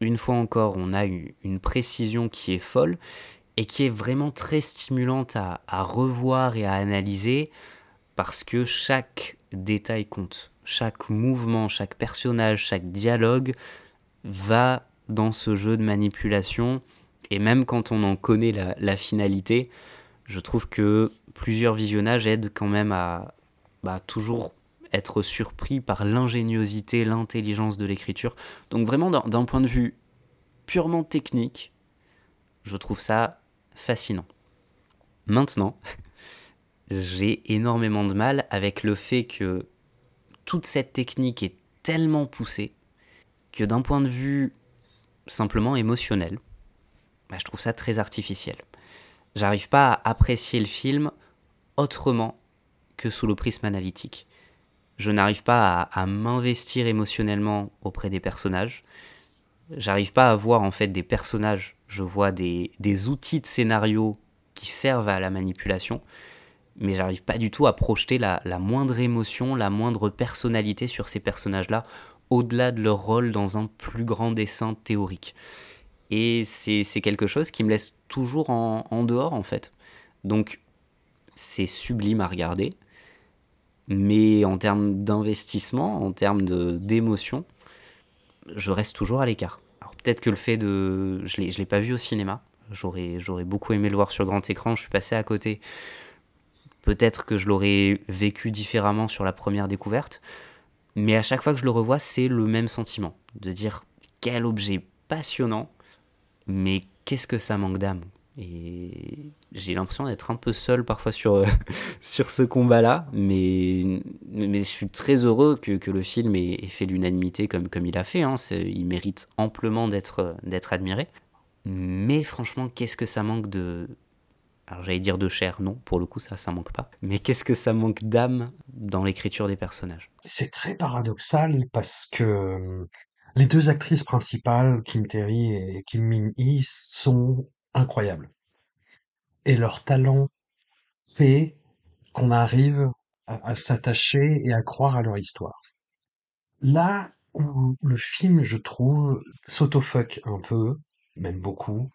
une fois encore, on a eu une précision qui est folle et qui est vraiment très stimulante à, revoir et à analyser parce que chaque détail compte. Chaque mouvement, chaque personnage, chaque dialogue va dans ce jeu de manipulation. Et même quand on en connaît la, la finalité, je trouve que plusieurs visionnages aident quand même à bah, toujours être surpris par l'ingéniosité, l'intelligence de l'écriture. Donc vraiment d'un point de vue purement technique, je trouve ça fascinant. Maintenant, j'ai énormément de mal avec le fait que toute cette technique est tellement poussée que d'un point de vue simplement émotionnel, bah, je trouve ça très artificiel. J'arrive pas à apprécier le film autrement que sous le prisme analytique. Je n'arrive pas à, à m'investir émotionnellement auprès des personnages. J'arrive pas à voir en fait des personnages. Je vois des, des outils de scénario qui servent à la manipulation mais j'arrive pas du tout à projeter la, la, moindre émotion, la moindre personnalité sur ces personnages-là, au-delà de leur rôle dans un plus grand dessin théorique. Et c'est quelque chose qui me laisse toujours en, en dehors, en fait. Donc, c'est sublime à regarder, mais en termes d'investissement, en termes d'émotion, je reste toujours à l'écart. Peut-être que le fait de... Je ne l'ai pas vu au cinéma, j'aurais beaucoup aimé le voir sur grand écran, je suis passé à côté. Peut-être que je l'aurais vécu différemment sur la première découverte, Mais à chaque fois que je le revois, c'est le même sentiment. De dire quel objet passionnant, mais qu'est-ce que ça manque d'âme? Et j'ai l'impression d'être un peu seul parfois sur, euh, sur ce combat-là, mais, mais je suis très heureux que, que le film ait, fait l'unanimité comme, comme il a fait. Hein. Il mérite amplement d'être admiré. Mais franchement, qu'est-ce que ça manque de, alors j'allais dire de chair, non, pour le coup ça, ça manque pas. Mais qu'est-ce que ça manque d'âme dans l'écriture des personnages? C'est très paradoxal parce que euh, les deux actrices principales, Kim Terry et Kim Min-hee, sont incroyables. Et leur talent fait qu'on arrive à, s'attacher et à croire à leur histoire. Là où le film, je trouve, s'autofuck un peu, même beaucoup,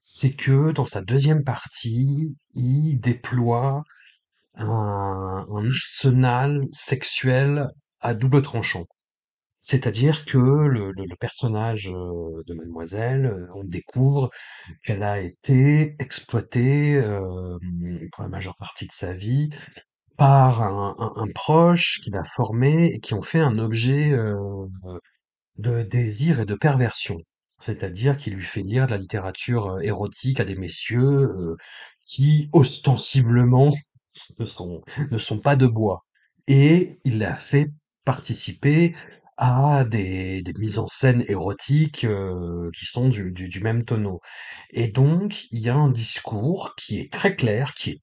c'est que dans sa deuxième partie, il déploie un arsenal sexuel à double tranchant. C'est-à-dire que le, personnage euh, de Mademoiselle, euh, on découvre qu'elle a été exploitée euh, pour la majeure partie de sa vie par un, proche qui l'a formé et qui ont fait un objet de désir et de perversion. C'est-à-dire qu'il lui fait lire de la littérature érotique à des messieurs qui, ostensiblement, ne sont pas de bois. Et il l'a fait participer à des, mises en scène érotiques euh, qui sont du, même tonneau. Et donc, il y a un discours qui est très clair, qui est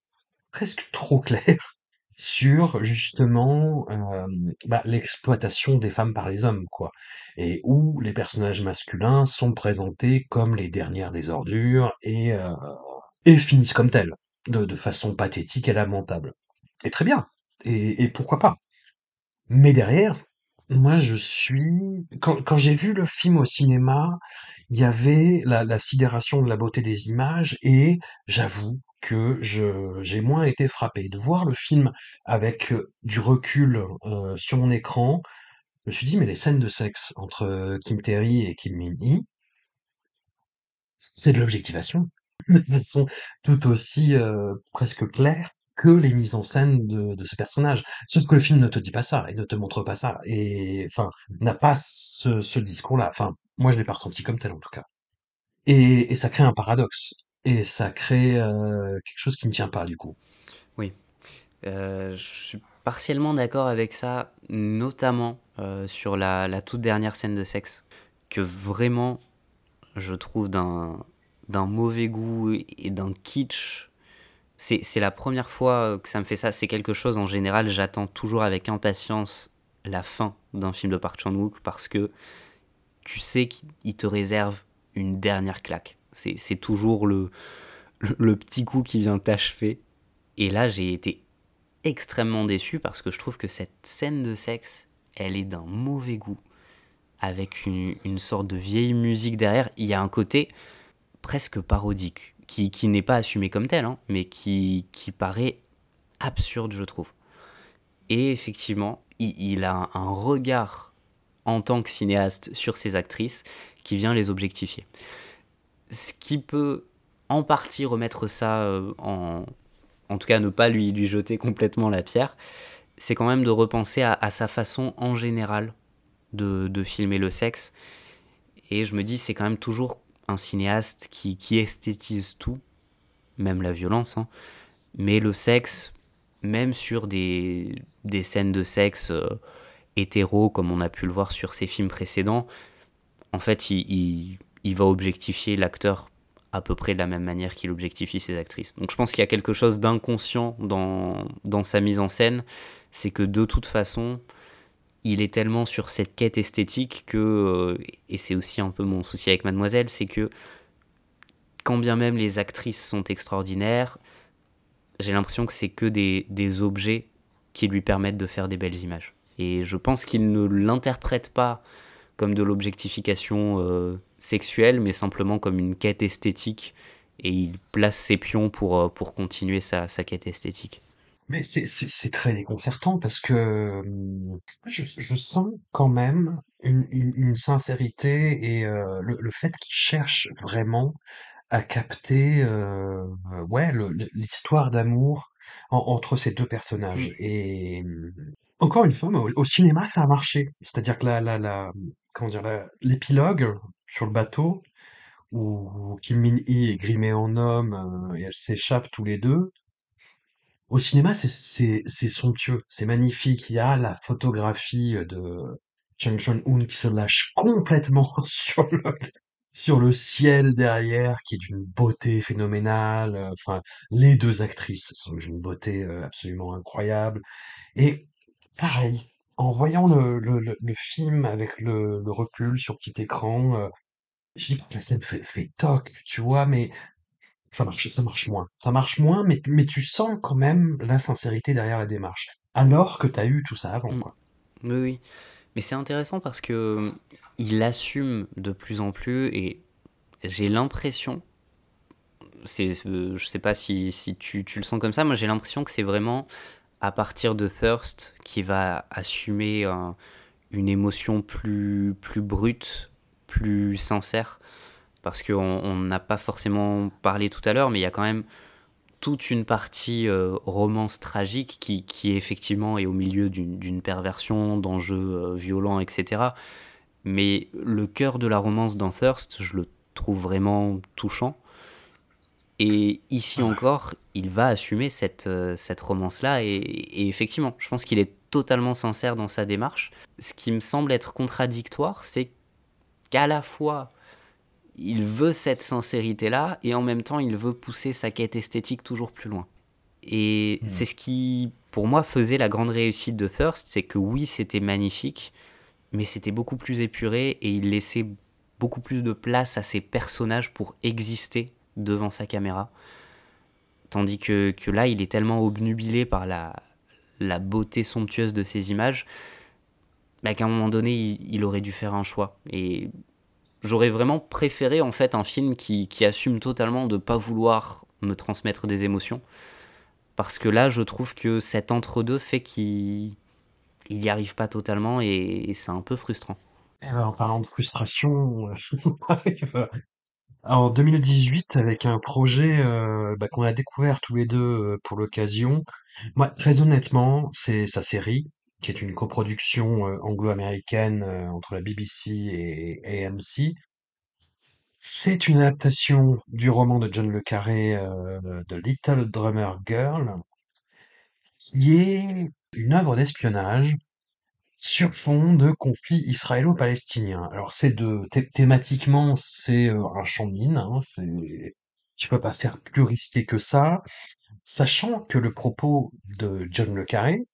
presque trop clair, sur justement euh, bah, l'exploitation des femmes par les hommes, quoi. Et où les personnages masculins sont présentés comme les dernières des ordures et, euh, finissent comme tels, de, de façon pathétique et lamentable. Et très bien. Et, et pourquoi pas. Mais derrière, moi je suis... Quand, j'ai vu le film au cinéma, il y avait la, sidération de la beauté des images et j'avoue que je j'ai moins été frappé. De voir le film avec, heu, du recul, heu, sur mon écran, je me suis dit: «Mais les scènes de sexe entre, Kim Terry et Kim Min-hee» «c'est de l'objectivation, de façon tout aussi, presque claire que les mises en scène de ce personnage». Sauf que le film ne te dit pas ça et ne te montre pas ça et enfin, n'a pas ce discours-là. Enfin, moi je l'ai pas ressenti comme tel en tout cas et ça crée un paradoxe. Et ça crée euh, quelque chose qui ne tient pas du coup. Oui, euh, je suis partiellement d'accord avec ça, notamment euh, sur la, toute dernière scène de sexe, que vraiment je trouve d'un mauvais goût et d'un kitsch. C'est la première fois que ça me fait ça. C'est quelque chose, en général, j'attends toujours avec impatience la fin d'un film de Park Chan-wook parce que tu sais qu'il te réserve une dernière claque c'est toujours le, le petit coup qui vient t'achever. Et là, j'ai été extrêmement déçu parce que je trouve que cette scène de sexe, elle est d'un mauvais goût. Avec une, une, sorte de vieille musique derrière. Il y a un côté presque parodique, qui, qui n'est pas assumé comme tel, hein, mais qui, qui paraît absurde, je trouve. Et effectivement, il, il a un, regard en tant que cinéaste sur ces actrices qui vient les objectifier ce qui peut en partie remettre ça euh, en... En tout cas, ne pas lui, lui jeter complètement la pierre, c'est quand même de repenser à, à, sa façon en général de, de, filmer le sexe. Et je me dis, c'est quand même toujours un cinéaste qui, qui esthétise tout, même la violence, hein, mais le sexe, même sur des, des scènes de sexe euh, hétéro, comme on a pu le voir sur ses films précédents, en fait, il, il il va objectifier l'acteur à peu près de la même manière qu'il objectifie ses actrices. Donc je pense qu'il y a quelque chose d'inconscient dans, dans sa mise en scène, c'est que de toute façon, il est tellement sur cette quête esthétique que, euh, et c'est aussi un peu mon souci avec Mademoiselle, c'est que quand bien même les actrices sont extraordinaires, j'ai l'impression que c'est que des, des objets qui lui permettent de faire des belles images. Et je pense qu'il ne l'interprète pas comme de l'objectification euh, sexuelle, mais simplement comme une quête esthétique. Et il place ses pions pour, euh, pour continuer sa, sa quête esthétique. Mais c'est très déconcertant parce que je, je sens quand même une, une, une sincérité et euh, le, le, fait qu'il cherche vraiment à capter euh, ouais l'histoire d'amour entre ces deux personnages. Mmh. Et encore une fois, au, au cinéma, ça a marché. C'est-à-dire que la, la, la, comment dire, l'épilogue sur le bateau, où Kim Min-hee est grimée en homme euh, et elles s'échappent tous les deux. Au cinéma, c'est c'est somptueux, c'est magnifique. Il y a la photographie de Chung Chun-hoon qui se lâche complètement sur le sur le ciel derrière, qui est d'une beauté phénoménale. euh, Enfin, les deux actrices sont d'une beauté euh, absolument incroyable. Et pareil, en voyant le, le, le, film avec le, recul sur petit écran, euh, je que la scène fait, fait toc, tu vois, mais ça marche, ça marche moins. Ça marche moins, mais, mais tu sens quand même la sincérité derrière la démarche. Alors que t'as eu tout ça avant, Mm. quoi. Oui, oui. Mais c'est intéressant parce que euh, il assume de plus en plus et j'ai l'impression, c'est, euh, je sais pas si, si tu, tu le sens comme ça, moi j'ai l'impression que c'est vraiment à partir de Thirst qui va assumer un- une émotion plus, plus brute, plus sincère. Parce qu'on on n'a pas forcément parlé tout à l'heure, mais il y a quand même toute une partie euh, romance tragique qui, qui effectivement est au milieu d'une d'une perversion, d'enjeux euh, violents, etc. Mais le cœur de la romance dans Thirst, je le trouve vraiment touchant. Et ici encore, il va assumer cette, euh, cette romance-là. Et, et effectivement, je pense qu'il est totalement sincère dans sa démarche. Ce qui me semble être contradictoire, c'est qu'à la fois, il veut cette sincérité-là, et en même temps, il veut pousser sa quête esthétique toujours plus loin. Et c'est ce qui, pour moi, faisait la grande réussite de Thirst, c'est que oui, c'était magnifique, mais c'était beaucoup plus épuré, et il laissait beaucoup plus de place à ses personnages pour exister devant sa caméra. Tandis que, que là, il est tellement obnubilé par la, la beauté somptueuse de ces images bah, qu'à un moment donné, il, il aurait dû faire un choix. Et j'aurais vraiment préféré en fait un film qui, qui assume totalement de pas vouloir me transmettre des émotions. Parce que là, je trouve que cet entre-deux fait qu'il il n'y arrive pas totalement et, c'est un peu frustrant. Eh ben, en parlant de frustration, euh, en 2018 avec un projet euh, bah, qu'on a découvert tous les deux euh, pour l'occasion. Moi, très honnêtement, c'est sa série, qui est une coproduction euh, anglo-américaine euh, entre la BBC et AMC. C'est une adaptation du roman de John le Carré, euh, de Little Drummer Girl, qui est une œuvre d'espionnage sur fond de conflit israélo-palestinien. Alors c'est thématiquement c'est euh, un champ de mine, hein, c'est tu peux pas faire plus risqué que ça, sachant que le propos de John le Carré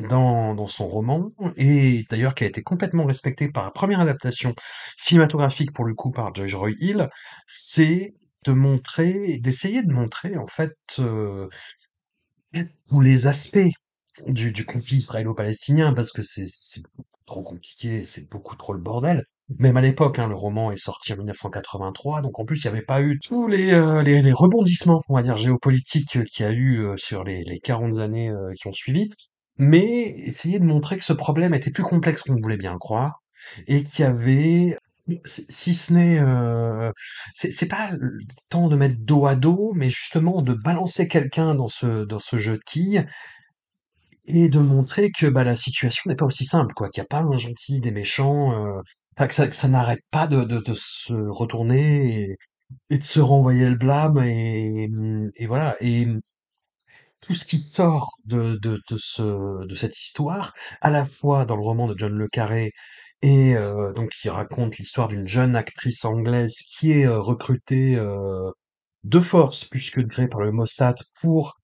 dans, son roman, et d'ailleurs qui a été complètement respecté par la première adaptation cinématographique pour le coup par George Roy Hill, c'est de montrer, d'essayer de montrer en fait euh, tous les aspects du, conflit israélo-palestinien parce que c'est trop compliqué, c'est beaucoup trop le bordel. Même à l'époque, hein, le roman est sorti en 1983, donc en plus il n'y avait pas eu tous les, euh, les, rebondissements, on va dire, géopolitiques qu'il y a eu euh, sur les, les 40 années qui ont suivi. Mais essayer de montrer que ce problème était plus complexe qu'on voulait bien croire, et qu'il y avait, si ce n'est, euh, c'est pas le temps de mettre dos à dos, mais justement de balancer quelqu'un dans ce, dans ce jeu de quilles, et de montrer que bah, la situation n'est pas aussi simple, quoi, qu'il n'y a pas un gentil des méchants, euh, que ça, n'arrête pas de, de, se retourner et, et de se renvoyer le blâme et, et voilà. Et tout ce qui sort de, de, de, ce, de cette histoire, à la fois dans le roman de John le Carré et euh, donc qui raconte l'histoire d'une jeune actrice anglaise qui est euh, recrutée euh, de force, puisque créée par le Mossad pour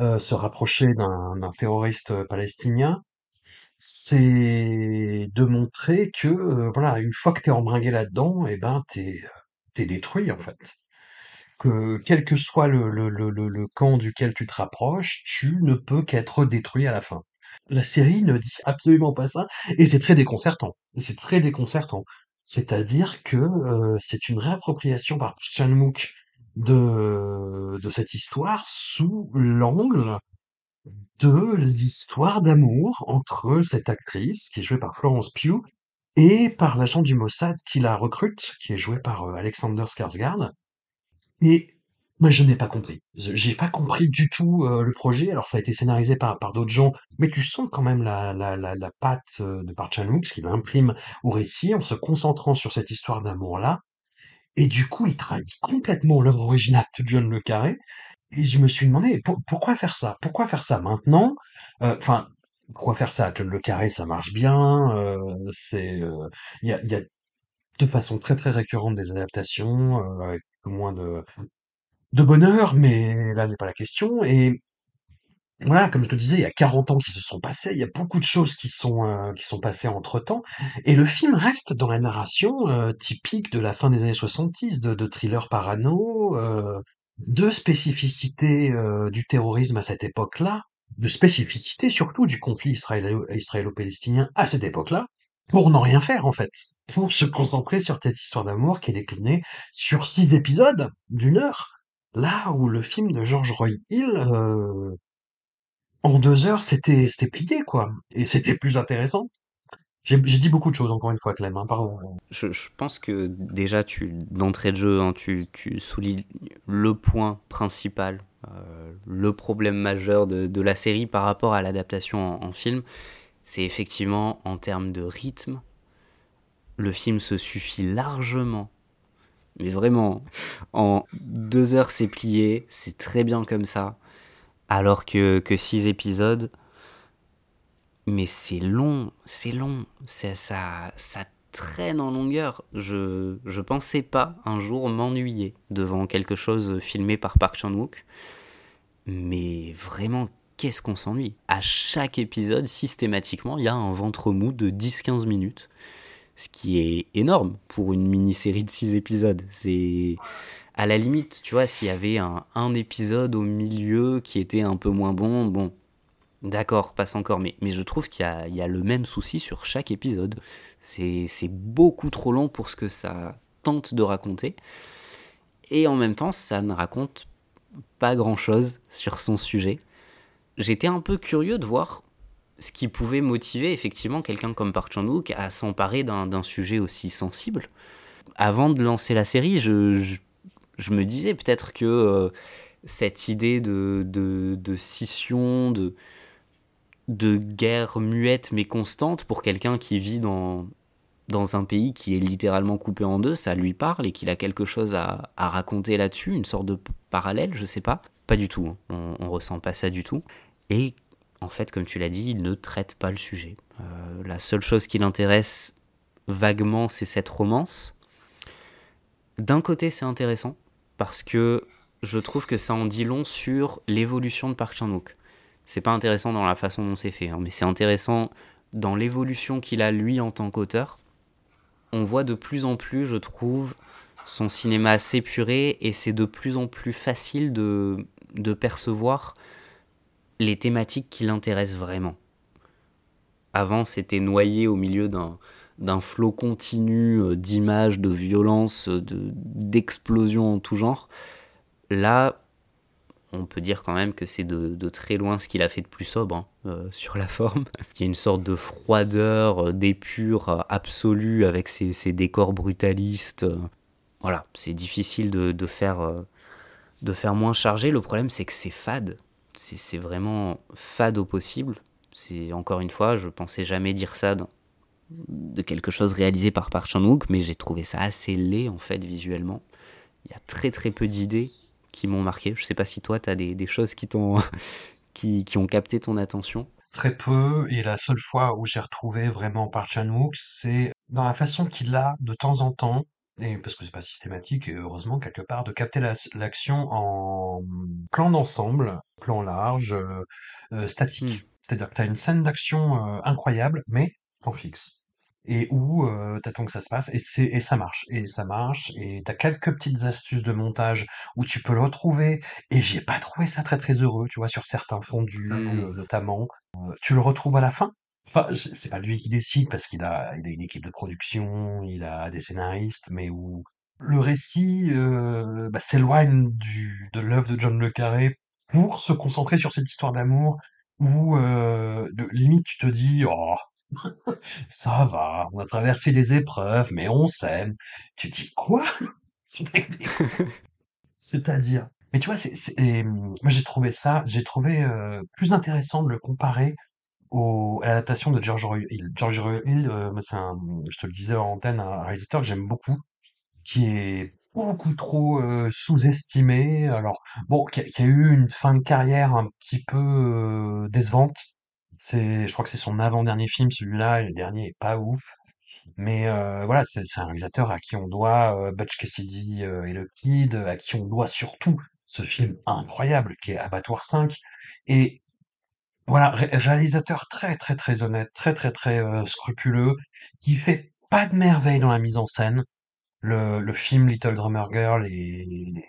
euh, se rapprocher d'un terroriste palestinien, c'est de montrer que voilà, une fois que t'es embringué là-dedans, et ben t'es t'es détruit en fait. Que quel que soit le, camp duquel tu te rapproches, tu ne peux qu'être détruit à la fin. La série ne dit absolument pas ça, et c'est très déconcertant. C'est très déconcertant. C'est-à-dire que euh, c'est une réappropriation par Chan-wook de, de cette histoire sous l'angle de l'histoire d'amour entre cette actrice, qui est jouée par Florence Pugh, et par l'agent du Mossad qui la recrute, qui est joué par euh, Alexander Skarsgård. Et Moi, je n'ai pas compris. J'ai pas compris du tout, heu, le projet. Alors ça a été scénarisé par par d'autres gens, mais tu sens quand même la la la la patte, heu, de Park Chan-wook, ce qu'il imprime au récit en se concentrant sur cette histoire d'amour-là et du coup, il trahit complètement l'œuvre originale de John le Carré et je me suis demandé: «Pour pourquoi faire ça? Pourquoi faire ça maintenant?» heu, enfin, pourquoi faire ça? John le Carré, ça marche bien, c'est, il y a de façon très, très récurrente des adaptations, heu, avec moins de de bonheur, mais là n'est pas la question. Et voilà, comme je te disais, il y a 40 ans qui se sont passés, il y a beaucoup de choses qui sont euh, qui sont passées entre-temps, et le film reste dans la narration euh, typique de la fin des années 70, de, de thriller parano, euh, de spécificité euh, du terrorisme à cette époque-là, de spécificité surtout du conflit israélo- israélo-palestinien à cette époque-là, pour n'en rien faire en fait, pour se concentrer sur cette histoire d'amour qui est déclinée sur six épisodes d'une heure. Là où le film de George Roy Hill, euh, en 2 heures, c'était c'était plié, quoi et c'était plus intéressant. J'ai dit beaucoup de choses, encore une fois, Clem, hein, pardon. Je, pense que déjà, tu d'entrée de jeu, hein, tu, soulignes le point principal, euh, le problème majeur de, la série par rapport à l'adaptation en film. C'est effectivement en termes de rythme, le film se suffit largement. Mais vraiment, en deux heures, c'est plié, c'est très bien comme ça. Alors que, que six épisodes, mais c'est long, c'est long, ça, ça, ça traîne en longueur. Je, je pensais pas un jour m'ennuyer devant quelque chose filmé par Park Chan-wook, mais vraiment, qu'est-ce qu'on s'ennuie? À chaque épisode, systématiquement, il y a un ventre mou de 10-15 minutes, ce qui est énorme pour une mini-série de 6 épisodes. C'est à la limite, tu vois, s'il y avait un, un épisode au milieu qui était un peu moins bon, bon, D'accord, passe encore, mais, je trouve qu'il y y a le même souci sur chaque épisode. C'est beaucoup trop long pour ce que ça tente de raconter. Et en même temps, ça ne raconte pas grand-chose sur son sujet. J'étais un peu curieux de voir ce qui pouvait motiver effectivement quelqu'un comme Park Chan-wook à s'emparer d'un sujet aussi sensible. Avant de lancer la série, je, me disais peut-être que euh, cette idée de, scission, de, guerre muette mais constante pour quelqu'un qui vit dans, un pays qui est littéralement coupé en deux, ça lui parle et qu'il a quelque chose à, raconter là-dessus, une sorte de parallèle, je sais pas. Pas du tout, hein. on, on ressent pas ça du tout. Et en fait, comme tu l'as dit, il ne traite pas le sujet. Euh, la seule chose qui l'intéresse vaguement, c'est cette romance. D'un côté, c'est intéressant parce que je trouve que ça en dit long sur l'évolution de Park Chan-wook. C'est pas intéressant dans la façon dont c'est fait, hein, mais c'est intéressant dans l'évolution qu'il a lui en tant qu'auteur. On voit de plus en plus, je trouve, son cinéma s'épurer et c'est de plus en plus facile de, de percevoir les thématiques qui l'intéressent vraiment. Avant, c'était noyé au milieu d'un flot continu euh, d'images, de violences, de- d'explosions en tout genre. Là, on peut dire quand même que c'est de, de très loin ce qu'il a fait de plus sobre hein, euh, sur la forme. Il y a une sorte de froideur, euh, d'épure euh, absolue avec ces, ces décors brutalistes. euh. Voilà, c'est difficile de, de faire, euh, de faire moins chargé. Le problème, c'est que c'est fade. C'est vraiment fade au possible. C'est encore une fois, je pensais jamais dire ça de quelque chose réalisé par Park Chan-wook, mais j'ai trouvé ça assez laid en fait visuellement. Il y a très très peu d'idées qui m'ont marqué. Je sais pas si toi, tu as des, des choses qui, t'ont qui, qui ont capté ton attention. Très peu, et la seule fois où j'ai retrouvé vraiment Park Chan-wook, c'est dans la façon qu'il a, de temps en temps, et parce que c'est pas systématique, et heureusement quelque part, de capter la- l'action en plan d'ensemble, plan large, euh, euh, statique. Hmm. C'est-à-dire que tu as une scène d'action euh, incroyable, mais plan fixe. Et où euh, t'attends que ça se passe, et, c'est, et ça marche, et ça marche, et t'as quelques petites astuces de montage où tu peux le retrouver, et j'ai pas trouvé ça très très heureux, tu vois, sur certains fondus, euh, notamment. Tu le retrouves à la fin. Enfin, c'est pas lui qui décide parce qu'il a, une équipe de production, il a des scénaristes, mais où le récit euh, bah, s'éloigne de l'œuvre de John le Carré pour se concentrer sur cette histoire d'amour où euh, de, limite tu te dis oh ça va, on a traversé des épreuves, mais on s'aime. Tu te dis quoi? C'est-à-dire. Mais tu vois, c'est, c'est- moi j'ai trouvé ça, j'ai trouvé euh, plus intéressant de le comparer au, à l'adaptation de George Roy Hill. George Roy Hill, euh, c'est un, je te le disais en antenne, un réalisateur que j'aime beaucoup, qui est beaucoup trop euh, sous-estimé. Alors bon, qui a, qui a eu une fin de carrière un petit peu euh, décevante. C'est, je crois que c'est son avant-dernier film, celui-là, et le dernier est pas ouf. Mais euh, voilà, c'est c'est un réalisateur à qui on doit euh, Butch Cassidy euh, et le Kid, à qui on doit surtout ce film incroyable qui est Abattoir 5. Et voilà, ré- réalisateur très très très honnête, très très très euh, scrupuleux, qui fait pas de merveille dans la mise en scène. Le, film Little Drummer Girl est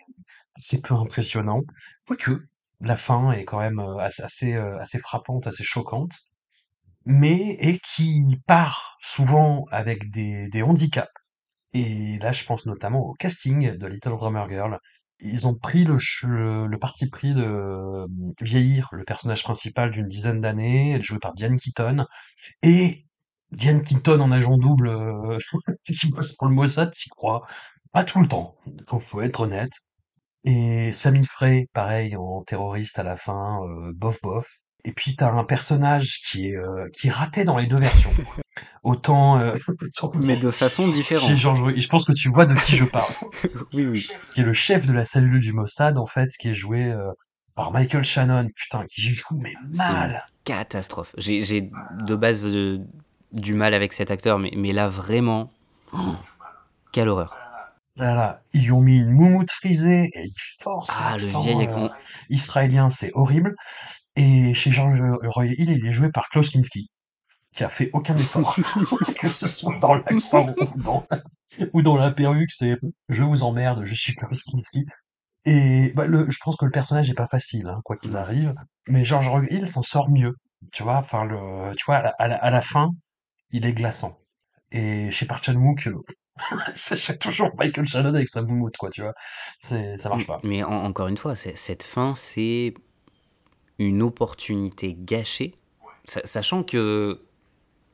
assez peu impressionnant, quoique la fin est quand même euh, assez assez, euh, assez frappante, assez choquante mais et qui part souvent avec des, des handicaps. Et là, je pense notamment au casting de Little Drummer Girl. Ils ont pris le, parti pris de euh, vieillir le personnage principal d'une dizaine d'années, elle est jouée par Diane Keaton, et Diane Keaton en agent double euh, qui bosse pour le Mossad, t'y crois. Pas tout le temps, faut, faut être honnête. Et Sammy Frey, pareil, en terroriste à la fin, euh, bof bof. Et puis t'as un personnage qui est euh, qui raté dans les deux versions. Autant, euh, autant Mais de façon différente. Roy- Je pense que tu vois de qui je parle. Oui, oui. Qui est le chef de la cellule du Mossad en fait, qui est joué euh, par Michael Shannon. Putain, qui joue mais mal. catastrophe. J'ai j'ai de base euh, du mal avec cet acteur, mais, mais là, vraiment, oh, quelle horreur. Voilà, ils ont mis une moumoute frisée et ils forcent Ah, le l'accent vieil euh, israélien, c'est horrible. Et chez George Roy Hill, il est joué par Klaus Kinski, qui a fait aucun effort, que ce soit dans l'accent ou dans, ou dans la perruque, c'est je vous emmerde, je suis Klaus Kinski. Et bah, le, je pense que le personnage est pas facile, hein, quoi qu'il arrive, mais George Roy Hill s'en sort mieux. Tu vois, enfin le, tu vois, à la, à la- à la fin, il est glaçant. Et chez Park Chan-wook, euh, c'est toujours Michael Shannon avec sa moumoute, quoi, tu vois. C'est, ça marche pas. Mais en- encore une fois, cette fin, c'est une opportunité gâchée, sa- sachant que,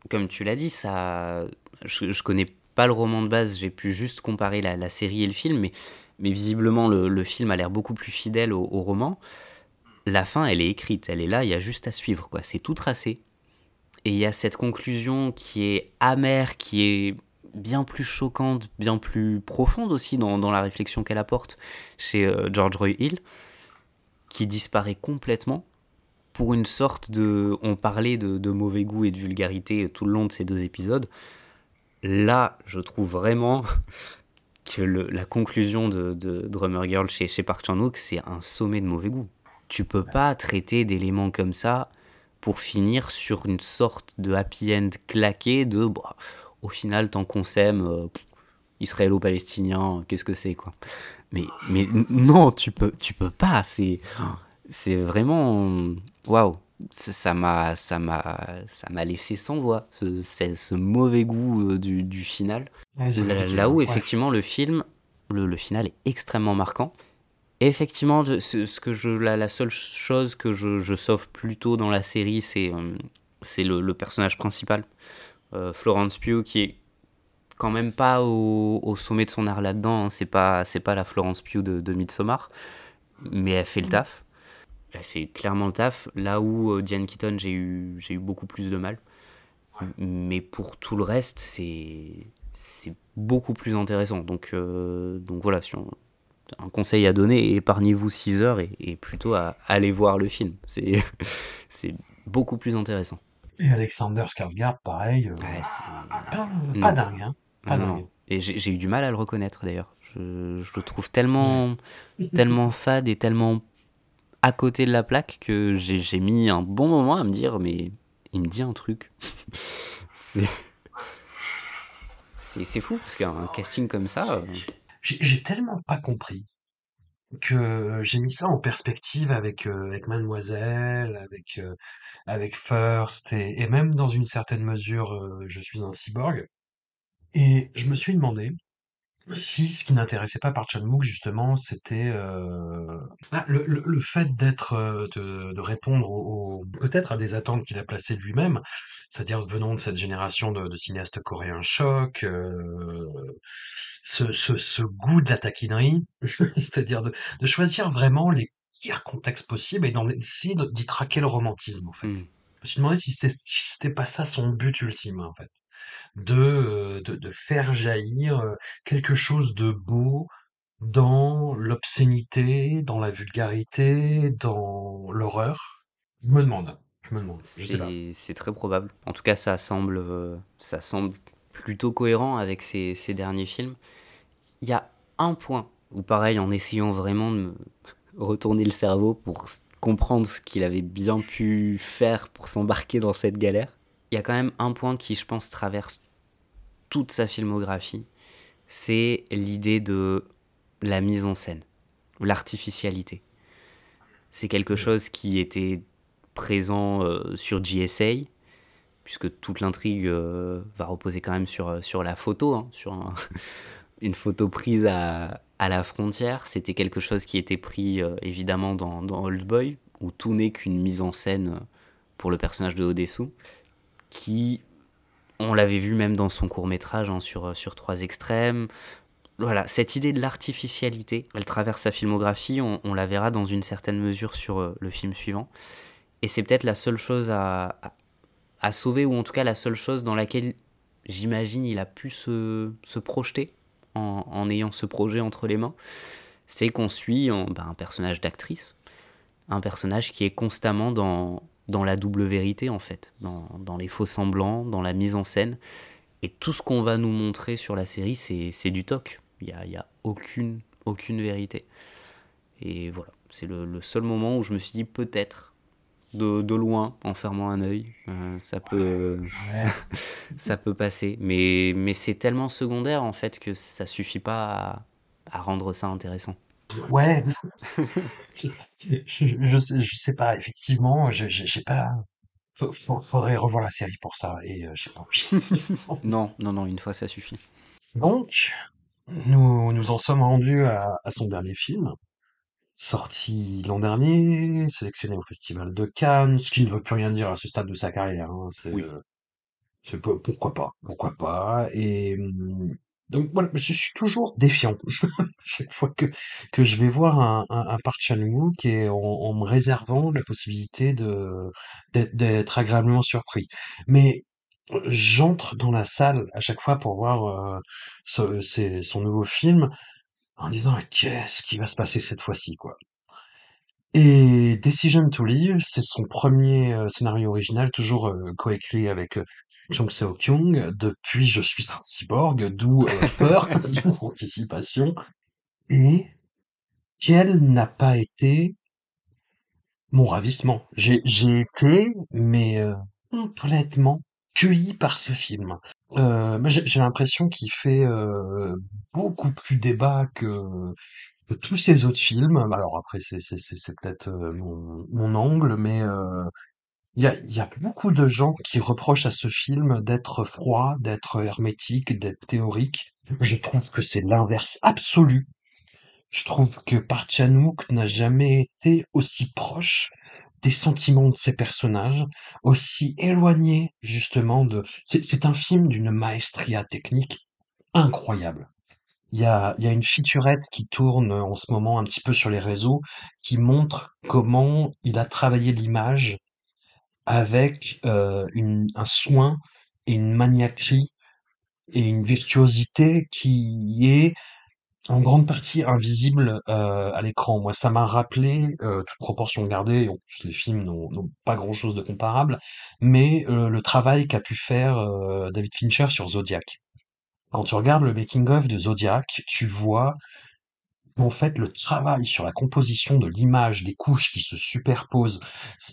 comme tu l'as dit, ça, je, je connais pas le roman de base, j'ai pu juste comparer la, série et le film, mais, mais visiblement le, film a l'air beaucoup plus fidèle au, roman. La fin, elle est écrite, elle est là, il y a juste à suivre, quoi. C'est tout tracé. Et il y a cette conclusion qui est amère, qui est bien plus choquante, bien plus profonde aussi dans, dans la réflexion qu'elle apporte chez euh, George Roy Hill, qui disparaît complètement pour une sorte de... On parlait de, de mauvais goût et de vulgarité tout le long de ces deux épisodes. Là, je trouve vraiment que le- la conclusion de, de Drummer Girl chez, chez Park Chan-wook, c'est un sommet de mauvais goût. Tu peux pas traiter d'éléments comme ça pour finir sur une sorte de happy end claqué de bah, au final tant qu'on s'aime euh, israélo-palestinien qu'est-ce que c'est quoi mais mais non tu peux tu peux pas c'est c'est vraiment waouh ça m'a ça m'a ça m'a laissé sans voix ce, ce, ce mauvais goût euh, du, du final Ouais, Là, où ouais. effectivement le film, le, le final est extrêmement marquant. Et effectivement, ce, ce que je, la, la seule chose que je, je sauve plutôt dans la série, c'est euh, c'est le, le personnage principal, euh, Florence Pugh, qui est quand même pas au, au sommet de son art là-dedans. hein. C'est pas c'est pas la Florence Pugh de, de Midsommar, mais elle fait le taf. Elle fait clairement le taf. Là où euh, Diane Keaton, j'ai eu j'ai eu beaucoup plus de mal. Mais pour tout le reste, c'est c'est beaucoup plus intéressant. Donc, euh, donc voilà, si on- un conseil à donner, épargnez-vous 6 heures et, et plutôt à aller voir le film. C'est c'est beaucoup plus intéressant. Et Alexander Skarsgård, pareil, euh, pas, dingue, hein. Pas non, dingue. Et j'ai j'ai eu du mal à le reconnaître d'ailleurs. Je, je le trouve tellement, tellement fade et tellement à côté de la plaque que j'ai mis un bon moment à me dire, mais il me dit un truc. C'est- fou parce qu'un casting comme ça. euh, J'ai j'ai tellement pas compris que j'ai mis ça en perspective avec, euh, avec Mademoiselle, avec, euh, avec First, et, et même dans une certaine mesure, euh, je suis un cyborg. Et je me suis demandé, Si, ce qui n'intéressait pas par Chan-wook justement, c'était, heu, ah, le le le fait d'être, heu, de de répondre aux peut-être à des attentes qu'il a placées lui-même, c'est-à-dire venant de cette génération de de cinéastes coréens chocs, heu, ce ce ce goût de la taquinerie, c'est-à-dire de de choisir vraiment les pires contextes possibles et d'en essayer de d'y traquer le romantisme, en fait. Mmh. Je me suis demandé si c'était pas ça son but ultime, en fait de, euh, de, de faire jaillir euh, quelque chose de beau dans l'obscénité, dans la vulgarité, dans l'horreur? Je me demande, je me demande. C'est très probable. En tout cas, ça semble, euh, ça semble plutôt cohérent avec ses, ses derniers films. Il y a un point où, pareil, en essayant vraiment de me retourner le cerveau pour comprendre ce qu'il avait bien pu faire pour s'embarquer dans cette galère, il y a quand même un point qui, je pense, traverse toute sa filmographie. C'est l'idée de la mise en scène, l'artificialité. C'est quelque chose qui était présent euh, sur GSA, puisque toute l'intrigue euh, va reposer quand même sur, euh, sur la photo, hein, sur un- une photo prise à, à la frontière. C'était quelque chose qui était pris euh, évidemment dans, dans Old Boy, où tout n'est qu'une mise en scène pour le personnage de Odessou, qui, on l'avait vu même dans son court métrage sur, euh, sur Trois Extrêmes. Voilà, cette idée de l'artificialité, elle traverse sa filmographie, on, la verra dans une certaine mesure sur euh, le film suivant. Et c'est peut-être la seule chose à, à, à sauver, ou en tout cas la seule chose dans laquelle j'imagine il a pu se, se projeter en, en ayant ce projet entre les mains. C'est qu'on suit en- ben, un personnage d'actrice, un personnage qui est constamment dans, dans la double vérité en fait, dans, les faux semblants, dans la mise en scène. Et tout ce qu'on va nous montrer sur la série, c'est du toc. Il n'y a, y a aucune, aucune vérité. Et voilà, c'est le, seul moment où je me suis dit peut-être de, de loin, en fermant un œil, euh, ça peut, ça, peut passer. Mais, mais c'est tellement secondaire en fait que ça suffit pas à rendre ça intéressant. Ouais, je, je, sais, je sais pas, effectivement, je- j'ai pas. Faudrait revoir la série pour ça, et euh, j'ai pas. Non, non, non, une fois ça suffit. Donc, nous nous en sommes rendus à, à son dernier film, sorti l'an dernier, sélectionné au Festival de Cannes, ce qui ne veut plus rien dire à ce stade de sa carrière. hein, Oui. euh, pourquoi pas, pourquoi pas. Et hum, donc voilà, je suis toujours défiant chaque fois que que je vais voir un, un, un Chan-wook et en, en me réservant la possibilité de d'être agréablement surpris. Mais j'entre dans la salle à chaque fois pour voir euh, son nouveau film en disant qu'est-ce qui va se passer cette fois-ci quoi? Et Decision to Live, c'est son premier euh, scénario original, toujours euh, coécrit avec euh, Chung Seo-kyung. Depuis, je suis un cyborg, d'où euh, peur, d'où anticipation. Et quel n'a pas été mon ravissement? J'ai j'ai été, mais euh, complètement cueilli par ce film. Euh, j'ai j'ai l'impression qu'il fait euh, beaucoup plus débat que, que tous ces autres films. Alors après, c'est c'est c'est c'est peut-être euh, mon, mon angle, mais euh, il y a y a beaucoup de gens qui reprochent à ce film d'être froid, d'être hermétique, d'être théorique. Je trouve que c'est l'inverse absolu. Je trouve que Park n'a jamais été aussi proche des sentiments de ses personnages, aussi éloigné justement de... C'est un film d'une maestria technique incroyable. Il y a, y a une featurette qui tourne en ce moment un petit peu sur les réseaux qui montre comment il a travaillé l'image avec euh, un soin et une maniaquerie et une virtuosité qui est en grande partie invisible euh, à l'écran. Moi, ça m'a rappelé, euh, toute proportion gardée, les films n'ont pas grand-chose de comparable, mais le travail qu'a pu faire David Fincher sur Zodiac. Quand tu regardes le making-of de Zodiac, tu vois en fait le travail sur la composition de l'image, des couches qui se superposent.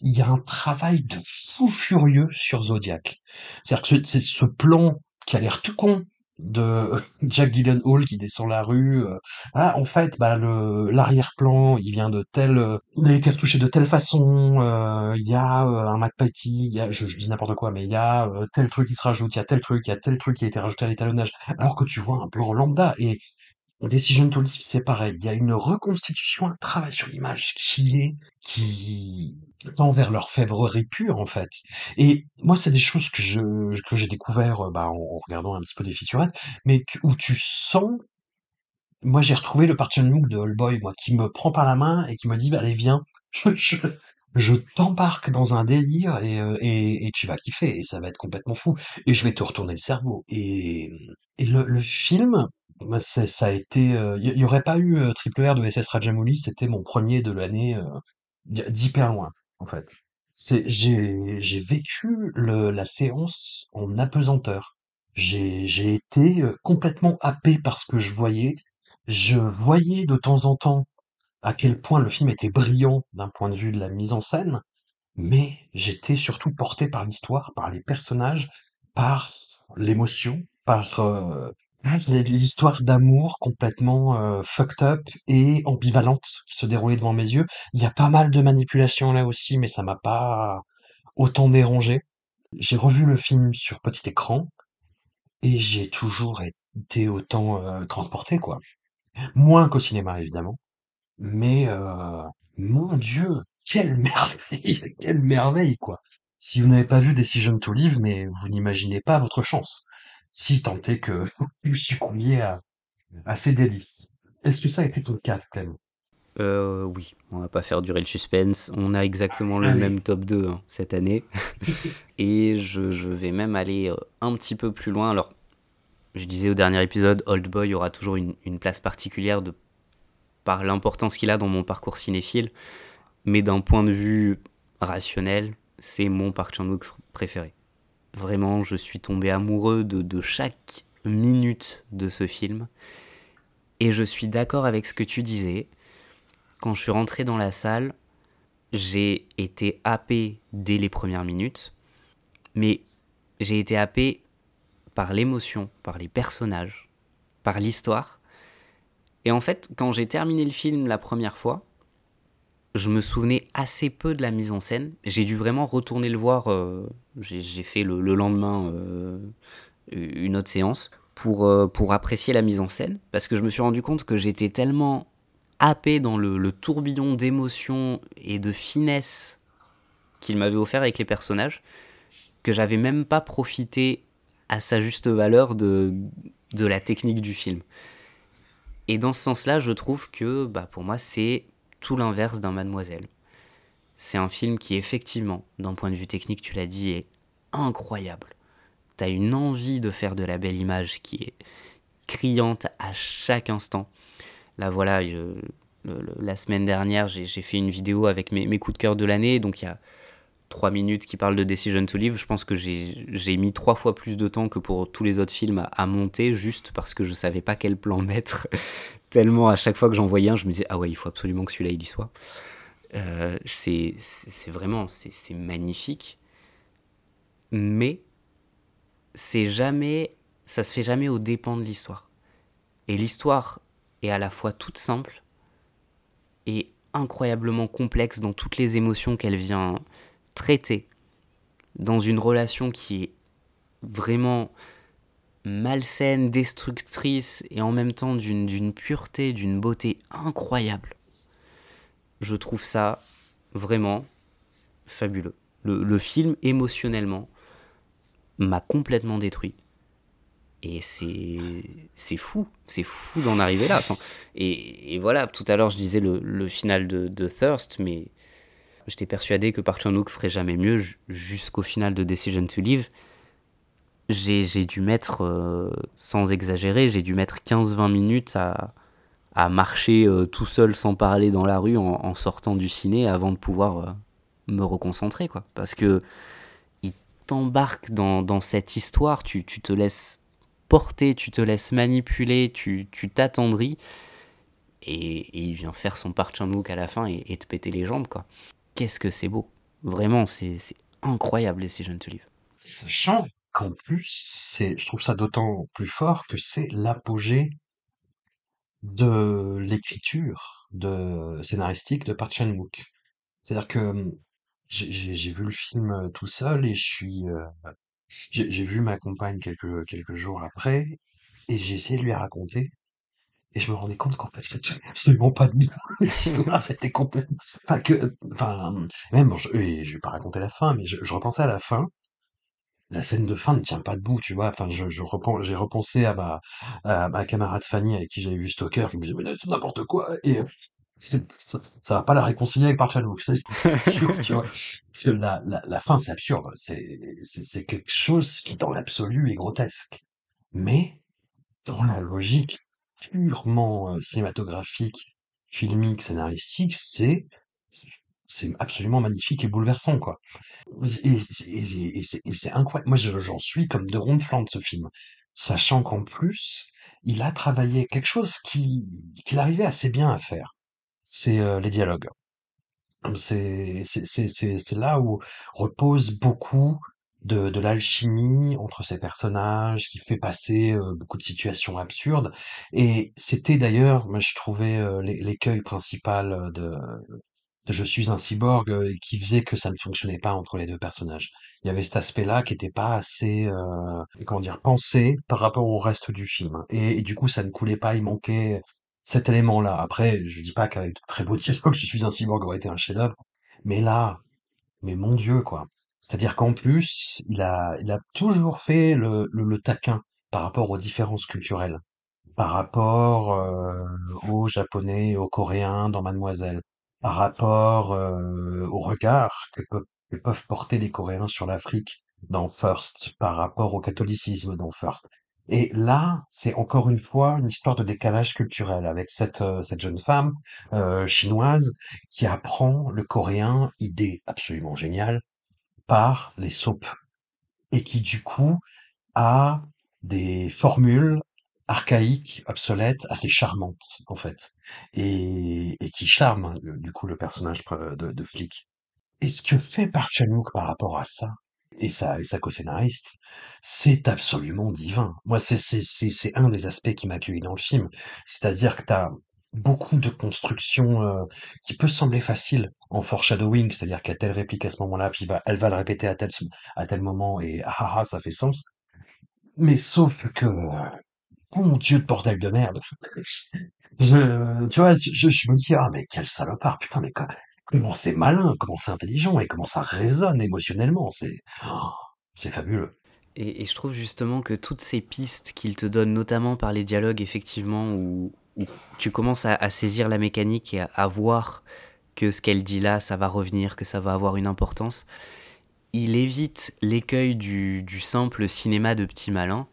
Il y a un travail de fou furieux sur Zodiac. C'est-à-dire que c'est ce plan qui a l'air tout con de Jack Gyllenhaal qui descend la rue. euh, ah, en fait, bah le l'arrière-plan, il vient de tel, euh, il a été retouché de telle façon. euh, Il y a un Matt Patty, il y a, je, dis n'importe quoi, mais il y a tel truc qui se rajoute, il y a tel truc, il y a tel truc qui a été rajouté à l'étalonnage. Alors que tu vois un plan lambda et Decision to Live, c'est pareil. Il y a une reconstitution, un travail sur l'image qui est, qui tend vers l'orfèvrerie pure, en fait. Et moi, c'est des choses que je, que j'ai découvert, euh, bah, en, regardant un petit peu des featurettes, mais où tu sens, moi, j'ai retrouvé le Park Chan-wook de Boy, moi, qui me prend par la main et qui me dit, bah, allez, viens, je, t'embarque dans un délire et, euh, et, et tu vas kiffer et ça va être complètement fou et je vais te retourner le cerveau. Et, et le film, moi, c'est- ça a été, il y, y aurait pas eu euh, Triple R de SS Rajamouli, c'était mon premier de l'année euh, d'hy- d'hyper loin, en fait. C'est, j'ai, j'ai vécu le, la séance en apesanteur. J'ai, j'ai été euh, complètement happé par ce que je voyais. Je voyais de temps en temps à quel point le film était brillant d'un point de vue de la mise en scène, mais j'étais surtout porté par l'histoire, par les personnages, par l'émotion, par euh, l'histoire d'amour complètement euh, fucked up et ambivalente qui se déroulait devant mes yeux. Il y a pas mal de manipulations là aussi, mais ça m'a pas autant dérangé. J'ai revu le film sur petit écran et j'ai toujours été autant euh, transporté, quoi. Moins qu'au cinéma, évidemment. Mais euh, mon Dieu, quelle merveille, quelle merveille quoi. Si vous n'avez pas vu Decision to Live, mais vous n'imaginez pas votre chance. Si tant est que vous succombiez à, à ces délices. Est-ce que ça a été ton cas, Clem? Euh, oui, on va pas faire durer le suspense. On a exactement le même top 2 hein, cette année. Et je, je vais même aller euh, un petit peu plus loin. Alors, je disais au dernier épisode, Old Boy aura toujours une, une place particulière de, par l'importance qu'il a dans mon parcours cinéphile. Mais d'un point de vue rationnel, c'est mon Park Chan-wook préféré. Vraiment, je suis tombé amoureux de, chaque minute de ce film. Et je suis d'accord avec ce que tu disais. Quand je suis rentré dans la salle, j'ai été happé dès les premières minutes, mais j'ai été happé par l'émotion, par les personnages, par l'histoire. Et en fait, quand j'ai terminé le film la première fois, je me souvenais assez peu de la mise en scène. J'ai dû vraiment retourner le voir. euh, j'ai fait le, le lendemain euh, une autre séance pour, euh, pour apprécier la mise en scène. Parce que je me suis rendu compte que j'étais tellement happé dans le, le tourbillon d'émotions et de finesse qu'il m'avait offert avec les personnages que j'avais même pas profité à sa juste valeur de, de la technique du film. Et dans ce sens-là, je trouve que bah, pour moi, c'est tout l'inverse d'un Mademoiselle. C'est un film qui, effectivement, d'un point de vue technique, tu l'as dit, est incroyable. T'as une envie de faire de la belle image qui est criante à chaque instant. Là, voilà, la semaine dernière, j'ai fait une vidéo avec mes, coups de cœur de l'année. Donc, il y a trois minutes qui parlent de Decision to Live. Je pense que j'ai mis trois fois plus de temps que pour tous les autres films à, à monter, juste parce que je savais pas quel plan mettre. Tellement à chaque fois que j'en voyais un, je me disais, ah ouais, il faut absolument que celui-là, il y soit. Euh, c'est vraiment, c'est magnifique. Mais c'est jamais, ça se fait jamais aux dépens de l'histoire. Et l'histoire est à la fois toute simple et incroyablement complexe dans toutes les émotions qu'elle vient traiter dans une relation qui est vraiment malsaine, destructrice et en même temps d'une pureté, d'une beauté incroyable. Je trouve ça vraiment fabuleux. Le, film émotionnellement m'a complètement détruit. Et c'est fou, c'est fou d'en arriver là. Et, voilà, tout à l'heure je disais le, final de, Thirst, mais j'étais persuadé que Park Chan-wook ferait jamais mieux ju- jusqu'au final de Decision to Live. J'ai dû mettre, euh, sans exagérer, j'ai dû mettre 15-20 minutes à, à marcher euh, tout seul sans parler dans la rue en, sortant du ciné avant de pouvoir euh, me reconcentrer. Quoi. Parce que il t'embarque dans, dans cette histoire, tu, tu te laisses porter, tu te laisses manipuler, tu tu t'attendris. Et, il vient faire son Park Chan-wook à la fin et, te péter les jambes. quoi. Qu'est-ce que c'est beau. Vraiment, c'est c'est incroyable, Decision to Live. Sachant qu'en plus, c'est, je trouve ça d'autant plus fort que c'est l'apogée de l'écriture de scénaristique de Park Chan-wook. C'est-à-dire que j'ai j'ai- j'ai vu le film euh, tout seul et je suis, j'ai j'ai vu ma compagne quelques quelques jours après et j'ai essayé de lui raconter Et je me rendais compte qu'en fait, c'était absolument pas de l'histoire était complètement, enfin que, enfin, même, je, et je vais pas raconter la fin, mais je, je repensais à la fin. La scène de fin ne tient pas debout, tu vois. Enfin, je, je j'ai repensé à ma, à ma camarade Fanny avec qui j'avais vu Stalker, qui me disait, mais c'est n'importe quoi. Et c'est- ça, va pas la réconcilier avec Park c'est c'est sûr, tu vois. Parce que la, la, la fin, c'est absurde. C'est, c'est, c'est quelque chose qui, dans l'absolu, est grotesque. Mais, dans la logique purement euh, cinématographique, filmique, scénaristique, c'est c'est absolument magnifique et bouleversant, quoi. Et, c'est incroyable. Moi, je- j'en suis comme de ronde flanc de ce film, sachant qu'en plus, il a travaillé quelque chose qui qu'il arrivait assez bien à faire. C'est euh, les dialogues. C'est là où repose beaucoup de l'alchimie entre ces personnages, qui fait passer, heu, beaucoup de situations absurdes et c'était d'ailleurs, moi je trouvais, l'é l'écueil principal, de Je suis un cyborg, et qui faisait que ça ne fonctionnait pas entre les 2 personnages. Il y avait cet aspect-là qui était pas assez, heu, comment dire? Pensé par rapport au reste du film et du coup ça ne coulait pas, il manquait cet élément-là. Après, je dis pas qu'avec de très beaux dialogues, Je suis un cyborg aurait été un chef-d'œuvre, mais là, mais mon Dieu, quoi. C'est-à-dire qu'en plus, il a il a toujours fait le le le taquin par rapport aux différences culturelles, par rapport, heu, aux Japonais aux Coréens dans Mademoiselle, par rapport, heu, au regard que peuvent porter les Coréens sur l'Afrique dans First, par rapport au catholicisme dans First. Et là, c'est encore une fois une histoire de décalage culturel avec cette, heu, cette jeune femme, heu, chinoise qui apprend le coréen, idée absolument géniale, par les soaps et qui du coup a des formules archaïques, obsolètes, assez charmantes en fait, et, et qui charment le- du coup le personnage de, de flic. Et ce que fait Park Chan-wook par rapport à ça, et sa, et sa co-scénariste, c'est absolument divin. Moi, c'est c'est c'est c'est un des aspects qui m'a accueilli dans le film, c'est-à-dire que t'as beaucoup de constructions euh, qui peut sembler facile en foreshadowing, c'est-à-dire a telle réplique à ce moment-là, puis va, elle va le répéter à tel à tel moment, et ah ah ah, ça fait sens. Mais sauf que, mon Dieu de bordel de merde. Je, tu vois, je, me dis, ah, mais quel salopard, putain, mais co- comment c'est malin, comment c'est intelligent et comment ça résonne émotionnellement, c'est, oh, c'est fabuleux. Et, je trouve justement que toutes ces pistes qu'il te donne, notamment par les dialogues, effectivement, où, tu commences à, à saisir la mécanique et à, à voir que ce qu'elle dit là, ça va revenir, que ça va avoir une importance, il évite l'écueil du, du simple cinéma de petit malin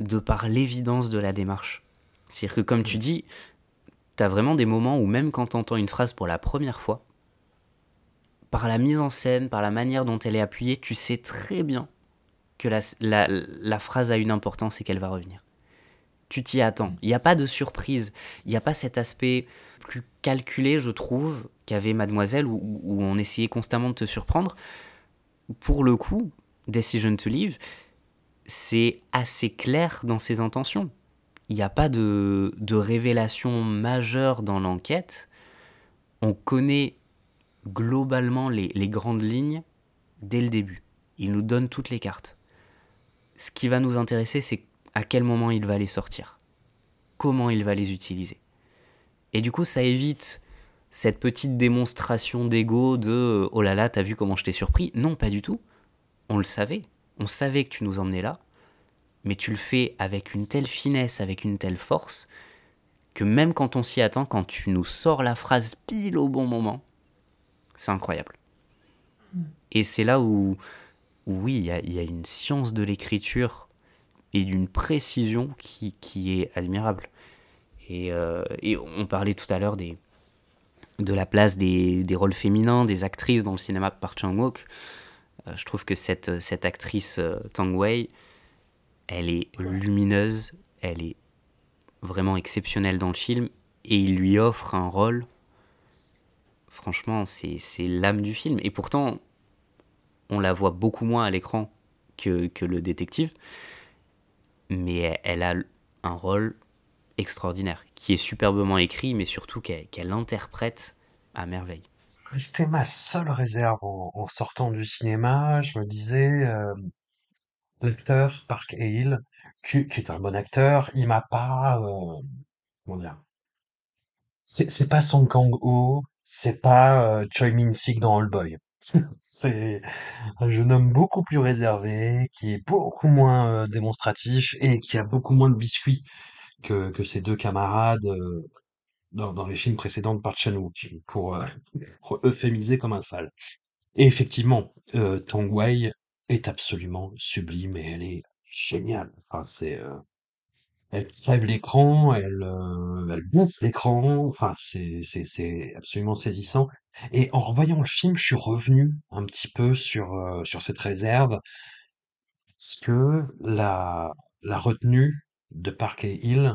de par l'évidence de la démarche. C'est-à-dire que comme tu dis, t'as vraiment des moments où même quand t'entends une phrase pour la première fois, par la mise en scène, par la manière dont elle est appuyée, tu sais très bien que la, la, la phrase a une importance et qu'elle va revenir. Tu t'y attends. Il n'y a pas de surprise. Il n'y a pas cet aspect plus calculé, je trouve, qu'avait Mademoiselle, où, où on essayait constamment de te surprendre. Pour le coup, Decision to Leave, c'est assez clair dans ses intentions. Il n'y a pas de, de révélation majeure dans l'enquête. On connaît globalement les, les grandes lignes dès le début. Il nous donne toutes les cartes. Ce qui va nous intéresser, c'est à quel moment il va les sortir. Comment il va les utiliser. Et du coup, ça évite cette petite démonstration d'ego de oh là là, t'as vu comment je t'ai surpris? Non, pas du tout. On le savait. On savait que tu nous emmenais là mais tu le fais avec une telle finesse, avec une telle force, que même quand on s'y attend, quand tu nous sors la phrase pile au bon moment, c'est incroyable. Et c'est là où, où oui, il y a, y a, une science de l'écriture et d'une précision qui, qui, est admirable. Et, euh, et, on parlait tout à l'heure des, de la place des, des, rôles féminins, des actrices dans le cinéma par Chang-wook. Euh, je trouve que cette, cette actrice euh, Tang Wei, elle est lumineuse, elle est vraiment exceptionnelle dans le film, et il lui offre un rôle, franchement, c'est l'âme du film. Et pourtant, on la voit beaucoup moins à l'écran que, que, le détective, mais elle a un rôle extraordinaire, qui est superbement écrit, mais surtout qu'elle qu interprète à merveille. C'était ma seule réserve en, sortant du cinéma. Je me disais, l'acteur Park Hale, qui, est un bon acteur, il m'a pas, comment dire, c'est pas Song Kang-ho, c'est pas Choi Min-sik dans All Boy. C'est un jeune homme beaucoup plus réservé, qui est beaucoup moins démonstratif et qui a beaucoup moins de biscuits que, que ses deux camarades dans, dans les films précédents de Park Chan-wook, pour, euh, pour euphémiser comme un sale. Et effectivement, euh, Tang Wei est absolument sublime et elle est géniale. Enfin, c'est, euh, elle crève l'écran, elle, euh, elle bouffe l'écran. Enfin, c'est, c'est, c'est absolument saisissant. Et en revoyant le film, je suis revenu un petit peu sur, euh, sur cette réserve, parce que la, la retenue de Park et Hill,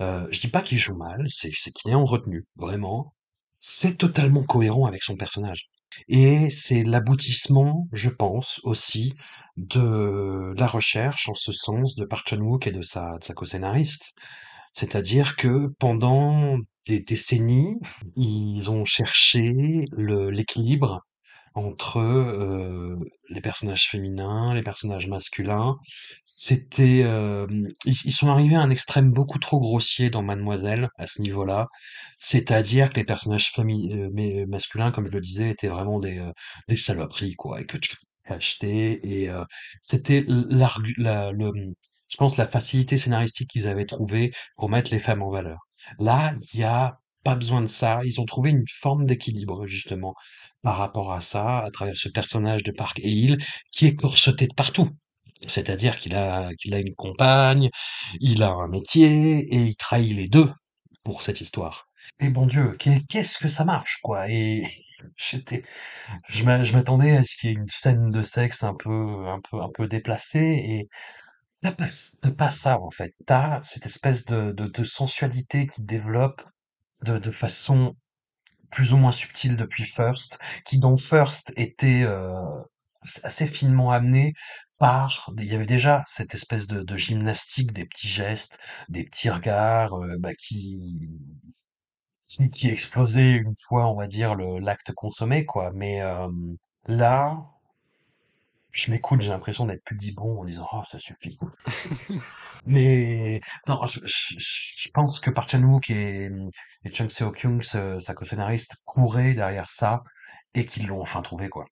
euh, je dis pas qu'il joue mal, c'est, qu'il est en retenue, vraiment. C'est totalement cohérent avec son personnage. Et c'est l'aboutissement, je pense, aussi de la recherche en ce sens de Park Chan-wook et de sa, co-scénariste. C'est-à-dire que pendant des décennies, ils ont cherché l'équilibre entre euh, les personnages féminins, les personnages masculins. C'était, euh, ils, sont arrivés à un extrême beaucoup trop grossier dans Mademoiselle à ce niveau-là. C'est-à-dire que les personnages euh, mais- masculins, comme je le disais, étaient vraiment des, euh, des saloperies, quoi, et que tu acheter. Et euh, c'était la, le, je pense, la facilité scénaristique qu'ils avaient trouvée pour mettre les femmes en valeur. Là, il y a pas besoin de ça. Ils ont trouvé une forme d'équilibre, justement, par rapport à ça, à travers ce personnage de Park et Hill, qui est corseté de partout. C'est-à-dire qu'il a, qu'il a une compagne, il a un métier, et il trahit les deux pour cette histoire. Et bon Dieu, qu'est- qu'est-ce que ça marche, quoi? Et j'étais, je m'a- je m'attendais à ce qu'il y ait une scène de sexe un peu, un peu, un peu déplacée, et t'as pas, pas ça, en fait. T'as cette espèce de, de sensualité qui développe de, de façon plus ou moins subtile depuis First, qui dans First était euh, assez finement amené par, il y avait déjà cette espèce de, gymnastique des petits gestes, des petits regards, euh, bah, qui, qui une fois, on va dire, l'acte consommé, quoi. Mais euh, là, je m'écoute, j'ai l'impression d'être pudibond en disant, oh, ça suffit. Mais non, je, pense que Park Chan-wook et, et Chung Seo-kyung, ce- sa co-scénariste, couraient derrière ça et qu'ils l'ont enfin trouvé, quoi.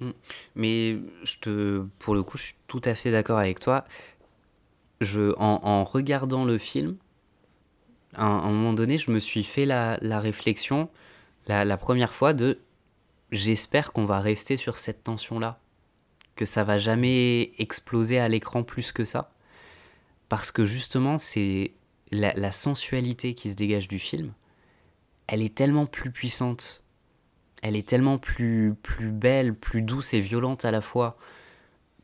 Mm. Mais je te, pour le coup, je suis tout à fait d'accord avec toi. Je, en, en regardant le film, à un, moment donné, je me suis fait la, la réflexion, la, la première fois, de j'espère qu'on va rester sur cette tension-là, que ça va jamais exploser à l'écran plus que ça, parce que justement, c'est la, sensualité qui se dégage du film, elle est tellement plus puissante, elle est tellement plus, plus belle, plus douce et violente à la fois,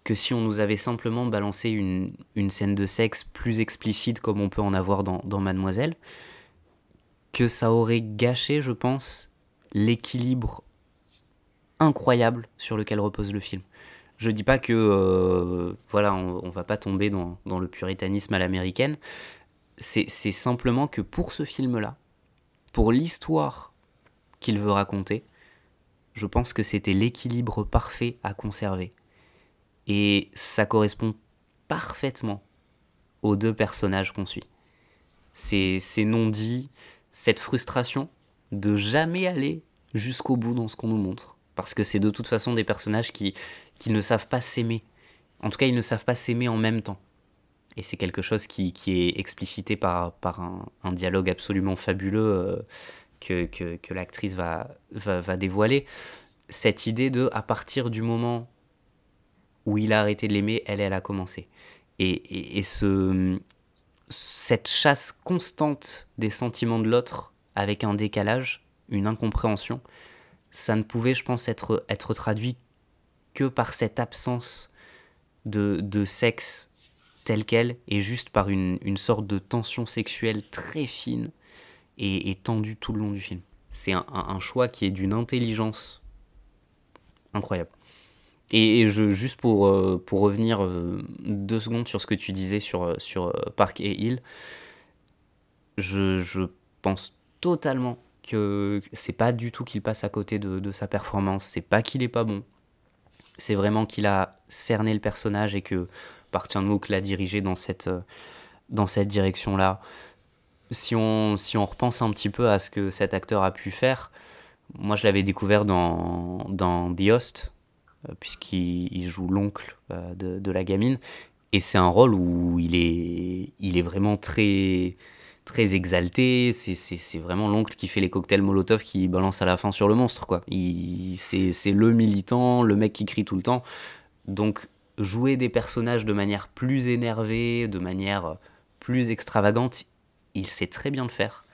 que si on nous avait simplement balancé une, une scène de sexe plus explicite comme on peut en avoir dans Mademoiselle, que ça aurait gâché, je pense, l'équilibre incroyable sur lequel repose le film. Je dis pas que euh, voilà, on, va pas tomber dans, le puritanisme à l'américaine. C'est c'est simplement que pour ce film-là, pour l'histoire qu'il veut raconter, je pense que c'était l'équilibre parfait à conserver. Et ça correspond parfaitement aux deux personnages qu'on suit. Ces, ces non-dits, cette frustration de jamais aller jusqu'au bout dans ce qu'on nous montre. Parce que c'est de toute façon des personnages qui, qui ne savent pas s'aimer. En tout cas, ils ne savent pas s'aimer en même temps. Et c'est quelque chose qui, qui est explicité par, par un, un dialogue absolument fabuleux euh, que, que, que l'actrice va, va, va dévoiler. Cette idée de, à partir du moment où il a arrêté de l'aimer, elle, elle a commencé. Et, et, et ce, cette chasse constante des sentiments de l'autre avec un décalage, une incompréhension, ça ne pouvait, je pense, être, être traduit que par cette absence de, de sexe tel quel et juste par une, une sorte de tension sexuelle très fine et, tendue tout le long du film. C'est un, un, choix qui est d'une intelligence incroyable. Et, je, juste pour, euh, pour revenir euh, deux secondes sur ce que tu disais sur, euh, sur Park et Hill, je, je pense totalement que c'est pas du tout qu'il passe à côté de, de sa performance, c'est pas qu'il est pas bon, c'est vraiment qu'il a cerné le personnage et que Park Chan-wook l'a dirigé dans cette, euh, dans cette direction-là. si on, si on repense un petit peu à ce que cet acteur a pu faire, moi je l'avais découvert dans, dans The Host, euh, puisqu'il joue l'oncle euh, de, de, la gamine, et c'est un rôle où il est, il est vraiment très, très exalté, c'est vraiment l'oncle qui fait les cocktails Molotov qui balance à la fin sur le monstre, quoi. C'est le militant, le mec qui crie tout le temps. Donc jouer des personnages de manière plus énervée, de manière plus extravagante, il sait très bien le faire.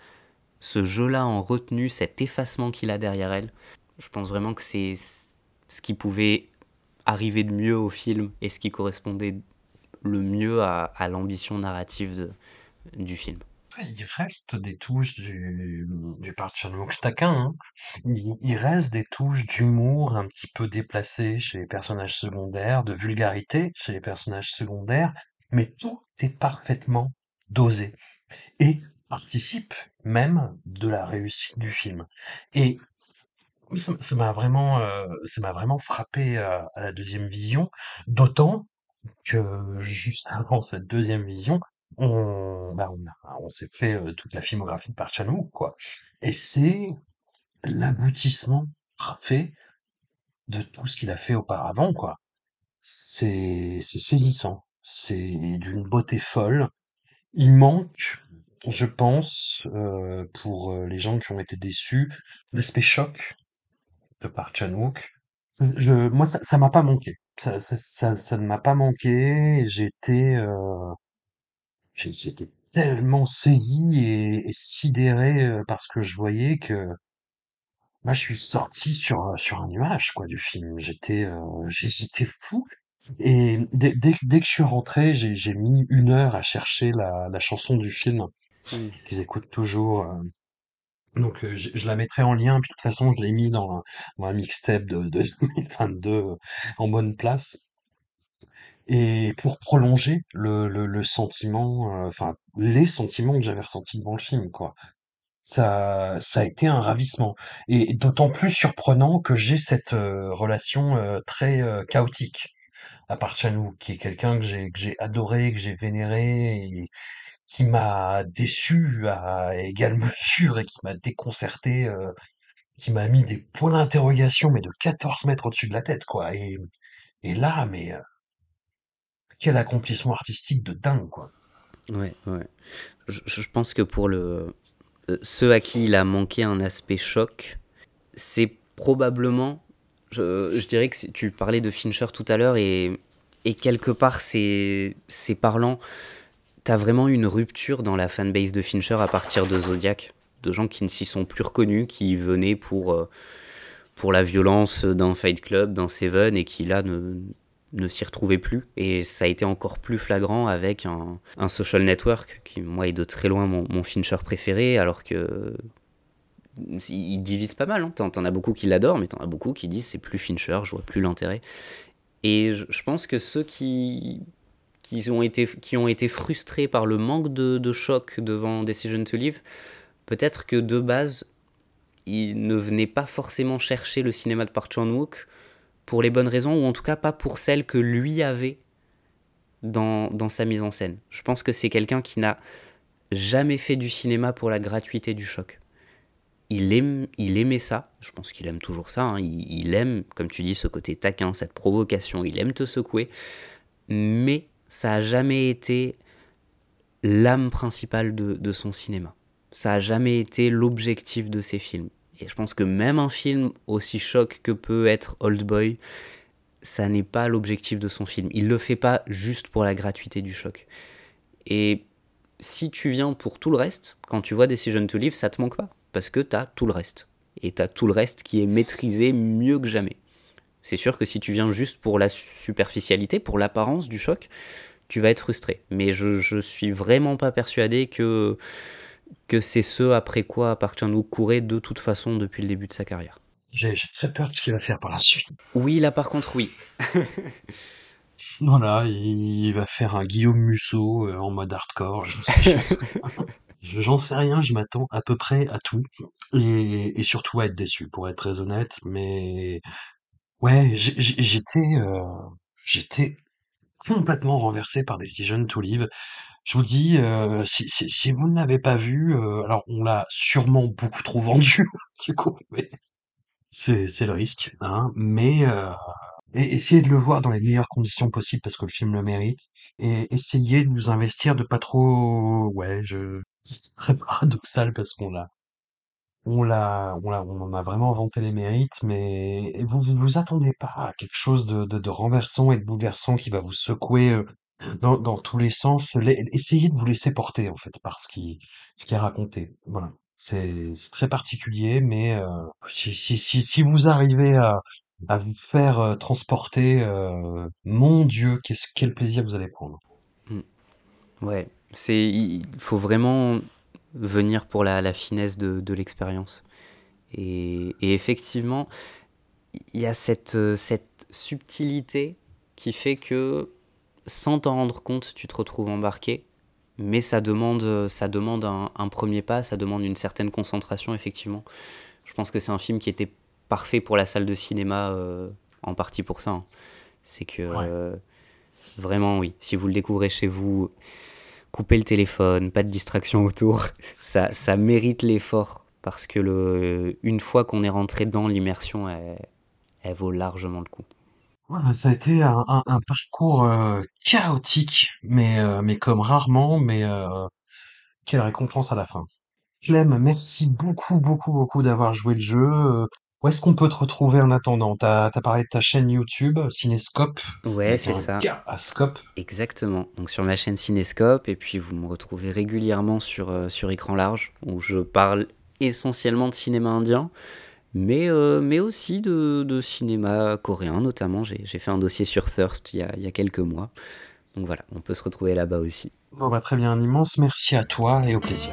Ce jeu-là en retenue, cet effacement qu'il a derrière elle, je pense vraiment que c'est ce qui pouvait arriver de mieux au film et ce qui correspondait le mieux à, l'ambition narrative du film. Il reste des touches du, du Park Chan-wook taquin. Hein. Il, reste des touches d'humour un petit peu déplacées chez les personnages secondaires, de vulgarité chez les personnages secondaires, mais tout est parfaitement dosé et participe même de la réussite du film. Et ça m'a vraiment, euh, vraiment frappé à, à la deuxième vision, d'autant que juste avant cette deuxième vision, on, bah on, on s'est fait euh, toute la filmographie de Park Chan-wook, quoi. Et c'est l'aboutissement parfait de tout ce qu'il a fait auparavant, quoi. C'est, c'est saisissant. C'est d'une beauté folle. Il manque, je pense, euh, pour euh, les gens qui ont été déçus, l'aspect choc de Park Chan-wook. Moi, ça, ça m'a pas manqué. Ça, ça, ça, ne m'a pas manqué. J'étais, j'étais tellement saisi et, et sidéré euh, par ce que je voyais que moi je suis sorti sur sur un nuage quoi du film. J'étais euh, j'étais fou. Et dès, dès, dès, que je suis rentré, j'ai j'ai mis une heure à chercher la, la chanson du film qu'ils écoutent toujours. Euh. Donc je, je, la mettrai en lien, puis de toute façon je l'ai mis dans, dans un mixtape de, de 2022 en bonne place. Et pour prolonger le, le, le sentiment, euh, enfin les sentiments que j'avais ressentis devant le film, quoi. Ça, ça a été un ravissement. Et d'autant plus surprenant que j'ai cette euh, relation euh, très chaotique à part Chanou, qui est quelqu'un que j'ai que j'ai adoré, que j'ai vénéré et qui m'a déçu à égale mesure et qui m'a déconcerté, qui m'a mis des points d'interrogation mais de 14 mètres au-dessus de la tête, quoi. Et, et là, mais quel accomplissement artistique de dingue, quoi. Ouais, ouais. Je, pense que pour le euh, ceux à qui il a manqué un aspect choc, c'est probablement, je, dirais que tu parlais de Fincher tout à l'heure et, et quelque part c'est parlant. T'as vraiment une rupture dans la fanbase de Fincher à partir de Zodiac, de gens qui ne s'y sont plus reconnus, qui venaient pour, euh, pour la violence d'un Fight Club, d'un Seven et qui là ne, ne s'y retrouvait plus. Et ça a été encore plus flagrant avec un, social network, qui moi est de très loin mon, Fincher préféré, alors que il divise pas mal. Hein. T'en, as beaucoup qui l'adorent, mais t'en as beaucoup qui disent c'est plus Fincher, je vois plus l'intérêt. Et je, je, pense que ceux qui, qui, ont été, qui ont été frustrés par le manque de, de choc devant Decision to Live, peut-être que de base, ils ne venaient pas forcément chercher le cinéma de Park Chan-wook, pour les bonnes raisons, ou en tout cas pas pour celles que lui avait dans, dans sa mise en scène. Je pense que c'est quelqu'un qui n'a jamais fait du cinéma pour la gratuité du choc. Il, aime, il aimait ça, je pense qu'il aime toujours ça, hein. il, aime, comme tu dis, ce côté taquin, cette provocation, il aime te secouer, mais ça n'a jamais été l'âme principale de, de son cinéma. Ça n'a jamais été l'objectif de ses films. Et je pense que même un film aussi choc que peut être Old Boy, ça n'est pas l'objectif de son film. Il le fait pas juste pour la gratuité du choc. Et si tu viens pour tout le reste, quand tu vois Decision to Live, ça te manque pas. Parce que tu as tout le reste. Et tu as tout le reste qui est maîtrisé mieux que jamais. C'est sûr que si tu viens juste pour la superficialité, pour l'apparence du choc, tu vas être frustré. Mais je, je suis vraiment pas persuadé que que c'est ce après quoi Park Chan-wook courait de toute façon depuis le début de sa carrière. J'ai très peur de ce qu'il va faire par la suite. Oui, là par contre, oui. voilà, il va faire un Guillaume Musso euh, en mode hardcore. J'en sais, sais, rien, je m'attends à peu près à tout. Et, et, surtout à être déçu, pour être très honnête. Mais ouais, j'étais euh, j'étais complètement renversé par Decision to Live Je vous dis, euh, si, vous ne l'avez pas vu, euh, alors on l'a sûrement beaucoup trop vendu, du coup, mais c'est, le risque, hein, mais euh, essayez de le voir dans les meilleures conditions possibles parce que le film le mérite, et essayez de vous investir, de pas trop, ouais, je, c'est très paradoxal parce qu'on l'a, on l'a, on l'a, on en a vraiment vanté les mérites, mais vous vous, vous attendez pas à quelque chose de, de, renversant et de bouleversant qui va vous secouer dans, dans tous les sens. Essayez de vous laisser porter en fait par ce qui, ce qui est raconté. Voilà, c'est très particulier, mais euh, si, si si si vous arrivez à à vous faire euh, transporter, euh, mon Dieu, quel plaisir vous allez prendre. Mm. Ouais, c'est, il faut vraiment venir pour la, la finesse de, de l'expérience. Et, et effectivement, il y a cette, cette subtilité qui fait que, sans t'en rendre compte, tu te retrouves embarqué. Mais ça demande, ça demande un, un premier pas, ça demande une certaine concentration, effectivement. Je pense que c'est un film qui était parfait pour la salle de cinéma, euh, en partie pour ça. hein. C'est que, Ouais. euh, vraiment, oui, si vous le découvrez chez vous, coupez le téléphone, pas de distraction autour. Ça, ça mérite l'effort parce que le, une fois qu'on est rentré dans l'immersion, elle, elle vaut largement le coup. Voilà, ça a été un, un- un parcours euh, chaotique, mais, euh, mais comme rarement, mais euh, quelle récompense à la fin. Clem, merci beaucoup, beaucoup, beaucoup d'avoir joué le jeu. Où est-ce qu'on peut te retrouver en attendant? T'as, t'as parlé de ta chaîne YouTube, Cinescope, Ouais, avec c'est un ça. K à Scope. Exactement. Donc sur ma chaîne Cinescope, et puis vous me retrouvez régulièrement sur, sur écran large, où je parle essentiellement de cinéma indien, mais, euh, mais aussi de, cinéma coréen notamment. J'ai j'ai fait un dossier sur Thirst il y a, il y a quelques mois. Donc voilà, on peut se retrouver là-bas aussi. Bon bah très bien, un immense merci à toi et au plaisir.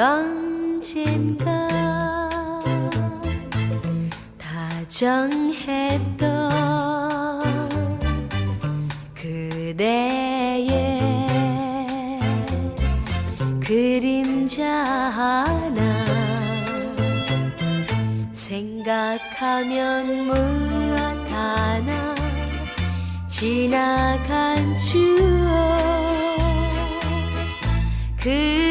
언젠가 다정했던 그대의 그림자 하나 생각하면 무엇 하나 지나간 추억 그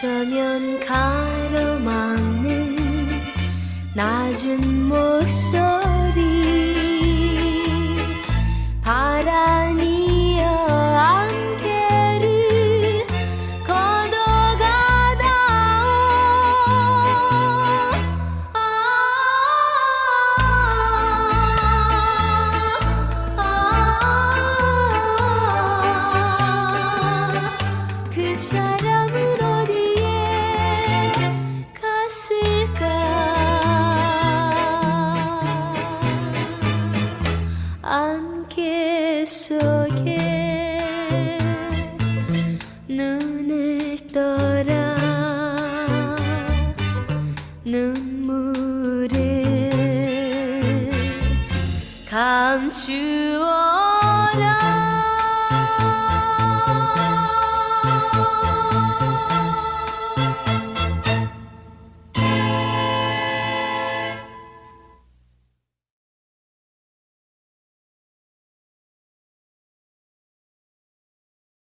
어쩌면 가로막는 낮은 목소리.